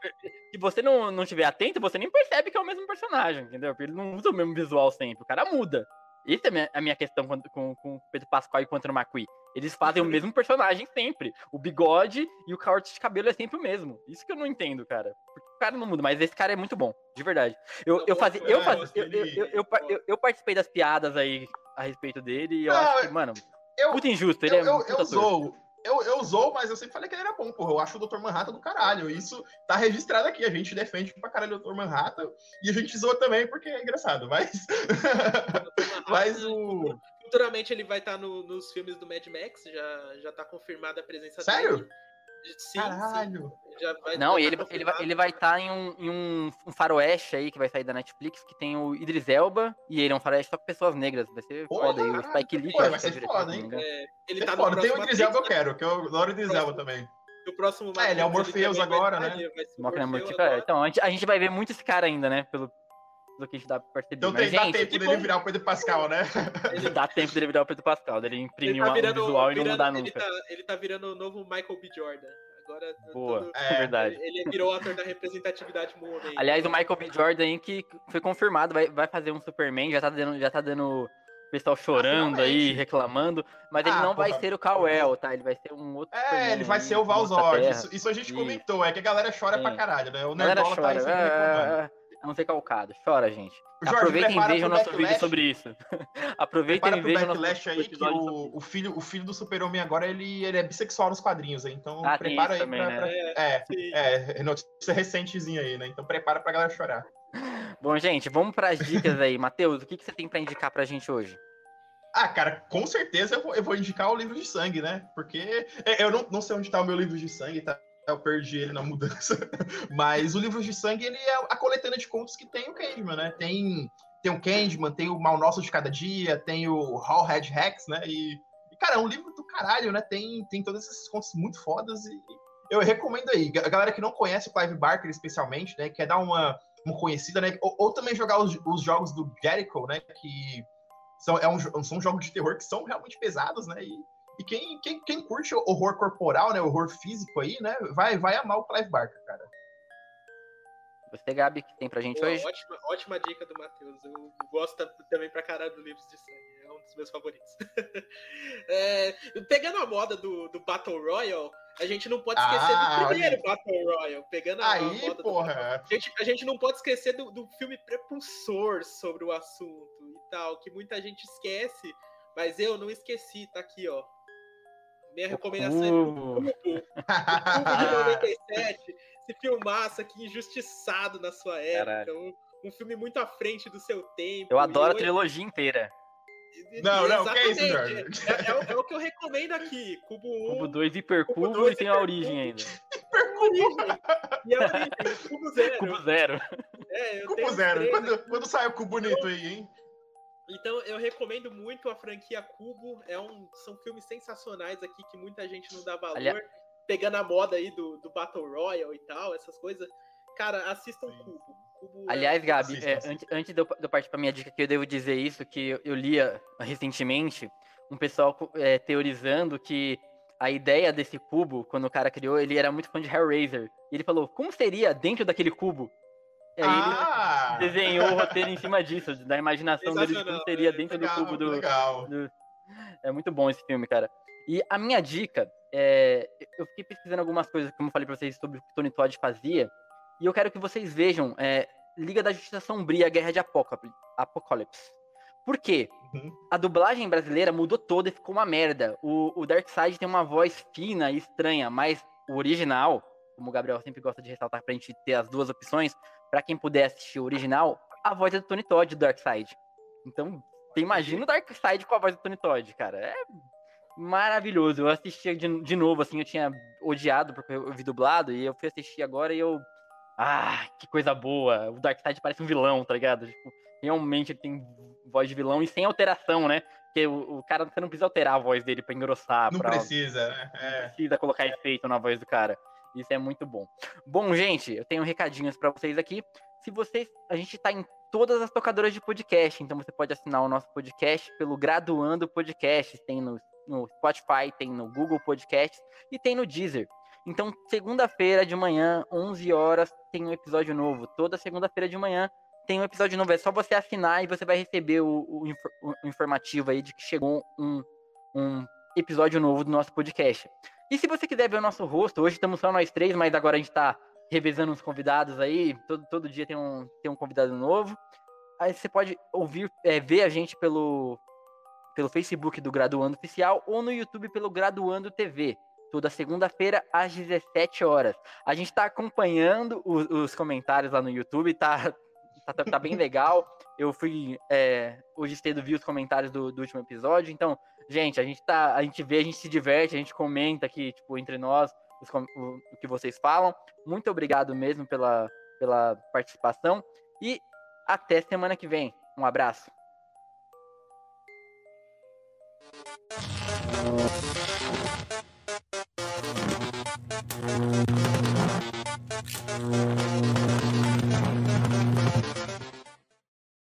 se você não, não tiver atento, você nem percebe que é o mesmo personagem, entendeu? Porque ele não usa o mesmo visual sempre, o cara muda. Essa é a minha, questão com, com, com o Pedro Pascal e com o Anthony McQueen. Eles fazem o mesmo personagem sempre. O bigode e o corte de cabelo é sempre o mesmo. Isso que eu não entendo, cara. Porque o cara não muda, mas esse cara é muito bom, de verdade. Eu, eu, fazia, eu, fazia, eu, eu, eu, eu, par- eu- eu participei das piadas aí a respeito dele e eu acho que, mano, Eu, puta injusto. Ele eu, é eu, eu zoo. Eu, eu zoo, mas eu sempre falei que ele era bom, porra. Eu acho o Dr. Manhattan do caralho. Isso tá registrado aqui. A gente defende pra caralho o Dr. Manhattan. E a gente zoa também porque é engraçado. Mas. mas o. Futuramente ele vai estar no- nos filmes do Mad Max, já, já tá confirmada a presença Sério? dele. Sim, Caralho. sim. Já vai, Não, e tá ele, ele, vai, ele vai estar em, um, em um, um faroeste aí que vai sair da Netflix, que tem o Idris Elba, e ele é um faroeste só com pessoas negras. Vai ser Pô, foda aí. O Spike Lee, pô, vai é ser o diretor, foda, hein? É, ele É tá no foda. Tem o próximo Idris Elba eu quero, que eu adoro o Idris Elba também. No próximo É, ele é o Morpheus agora, né? vai o Morpheus Mortífera. agora. Então, a gente, a gente vai ver muito esse cara ainda, né? Pelo, pelo que a gente dá pra perceber. Então Mas, tem, dá gente, tempo dele bom. virar o Pedro Pascal, né? Ele, dá tempo dele virar o Pedro Pascal, dele imprimir ele tá virando, um visual e não virando- mudar ele nunca. tá, ele tá virando o novo Michael B. Jordan. Agora Boa, todo- é verdade. ele virou o ator da representatividade woman. Aliás, o Michael B. Jordan aí que foi confirmado, vai, vai fazer um Superman, já tá dando, já tá dando o pessoal chorando aí, finalmente. reclamando, mas ele Ah, não vai porra. ser o Kal-El, tá? Ele vai ser um outro É, Superman ele vai aí, ser o Valzord. Isso, isso a gente Isso. comentou. É que a galera chora Sim. pra caralho, né? O Nerdola tá aí sempre reclamando. é, é, é, não ser calcado, chora, gente. Jorge, Aproveitem e vejam o nosso vídeo backlash. sobre isso. Aproveitem e pro vejam o nosso backlash aí que o, o, filho, o filho do super-homem agora, ele, ele é bissexual nos quadrinhos, aí. Então Ah, prepara aí também, pra... né? pra- É, Sim. é, notícia recentezinha aí, né? Então prepara pra galera chorar. Bom, gente, vamos para as dicas aí. Matheus, o que, que você tem pra indicar pra gente hoje? Ah, cara, com certeza eu vou, eu vou indicar o livro de sangue, né? Porque é, eu não, não sei onde tá o meu livro de sangue, tá? Eu perdi ele na mudança. Mas o livro de sangue, ele é a coletânea de contos que tem o Candyman, né? Tem, tem o Candyman, tem o Mal Nosso de Cada Dia, tem o Hall Head Hacks, né? E, e, cara, é um livro do caralho, né? Tem, tem todos esses contos muito fodas e eu recomendo aí. A galera que não conhece o Clive Barker especialmente, né? Quer dar uma, uma conhecida, né? Ou, ou também jogar os, os jogos do Jericho, né? Que são, é um, são jogos de terror que são realmente pesados, né? E, e quem, quem, quem curte horror corporal, né? Horror físico aí, né? Vai, vai amar o Clive Barker, cara. Você, Gabi, que tem pra gente Boa, hoje? ótima, ótima dica do Matheus. Eu gosto ta- também pra caralho do Livros de Sangue. É um dos meus favoritos. É, pegando a moda do, do Battle Royale, a gente não pode esquecer Ah, do primeiro aí. Battle Royale. Pegando a, a Aí, moda do porra. A gente, a gente não pode esquecer do, do filme prepulsor sobre o assunto e tal, que muita gente esquece, mas eu não esqueci, tá aqui, ó. Minha recomendação é Uh, Cubo. O Cubo de 97, esse filmaço aqui injustiçado na sua época. Um, um filme muito à frente do seu tempo. eu adoro a trilogia inteira. Não, não, que é isso, Exatamente, Jorge? É, é o- é o que eu recomendo aqui. Cubo 1, Cubo 2, Hipercubo dois, e tem a origem ainda. origem. E a origem, Cubo Zero. Cubo Zero. É, eu Cubo os Zero. três Quando, quando sai o Cubo bonito aí, hein? Então eu recomendo muito a franquia Cubo. É um, são filmes sensacionais aqui que muita gente não dá valor. Alia- Pegando a moda aí do, do Battle Royale e tal, essas coisas. Cara, assistam Sim. Cubo. Cubo é- Aliás, Gabi, Assista, é, assista. antes, antes de eu, de eu partir pra minha dica aqui, eu devo dizer isso, que eu, lia recentemente um pessoal é, teorizando que a ideia desse cubo, quando o cara criou, ele era muito fã de Hellraiser. E ele falou, como seria dentro daquele cubo? E aí ah! ele desenhou o roteiro em cima disso, da imaginação dele de como seria é, dentro legal, do cubo do, legal. do- É muito bom esse filme, cara. E a minha dica é. Eu fiquei pesquisando algumas coisas, como eu falei pra vocês, sobre o que o Tony Todd fazia. E eu quero que vocês vejam é, Liga da Justiça Sombria, Guerra de Apocalipse. Por quê? Uhum. A dublagem brasileira mudou toda e ficou uma merda. O, o Darkseid tem uma voz fina e estranha, mas o original, como o Gabriel sempre gosta de ressaltar pra gente ter as duas opções, para quem puder assistir o original, a voz é do Tony Todd do Darkseid. Então, você imagina o Darkseid com a voz do Tony Todd, cara. É maravilhoso. Eu assisti de, de novo, assim, eu tinha odiado porque eu vi dublado, e eu fui assistir agora e eu ah, que coisa boa. O Darkseid parece um vilão, tá ligado? Tipo, realmente ele tem voz de vilão e sem alteração, né? Porque o, o, cara, você não precisa alterar a voz dele pra engrossar. Não pra, precisa, né? É. Não precisa colocar efeito na voz do cara. Isso é muito bom. Bom, gente, eu tenho recadinhos para vocês aqui. Se vocês. A gente tá em todas as tocadoras de podcast, então você pode assinar o nosso podcast pelo Graduando Podcast. Tem no, no Spotify, tem no Google Podcast e tem no Deezer. Então, segunda-feira de manhã, 11 horas, tem um episódio novo. Toda segunda-feira de manhã tem um episódio novo. É só você assinar e você vai receber o, o, o informativo aí de que chegou um, um episódio novo do nosso podcast. E se você quiser ver o nosso rosto, hoje estamos só nós três, mas agora a gente está revezando os convidados aí. Todo, todo dia tem um, tem um convidado novo. Aí você pode ouvir, é, ver a gente pelo, pelo Facebook do Graduando Oficial ou no YouTube pelo Graduando TV toda segunda-feira às 17 horas. A gente está acompanhando os, os, comentários lá no YouTube, tá, tá, tá, tá bem legal. Eu fui é, hoje cedo vi os comentários do, do, último episódio, então, gente, a gente tá, a gente vê, a gente se diverte, a gente comenta aqui, tipo, entre nós os, o, o que vocês falam. Muito obrigado mesmo pela, pela participação e até semana que vem. Um abraço.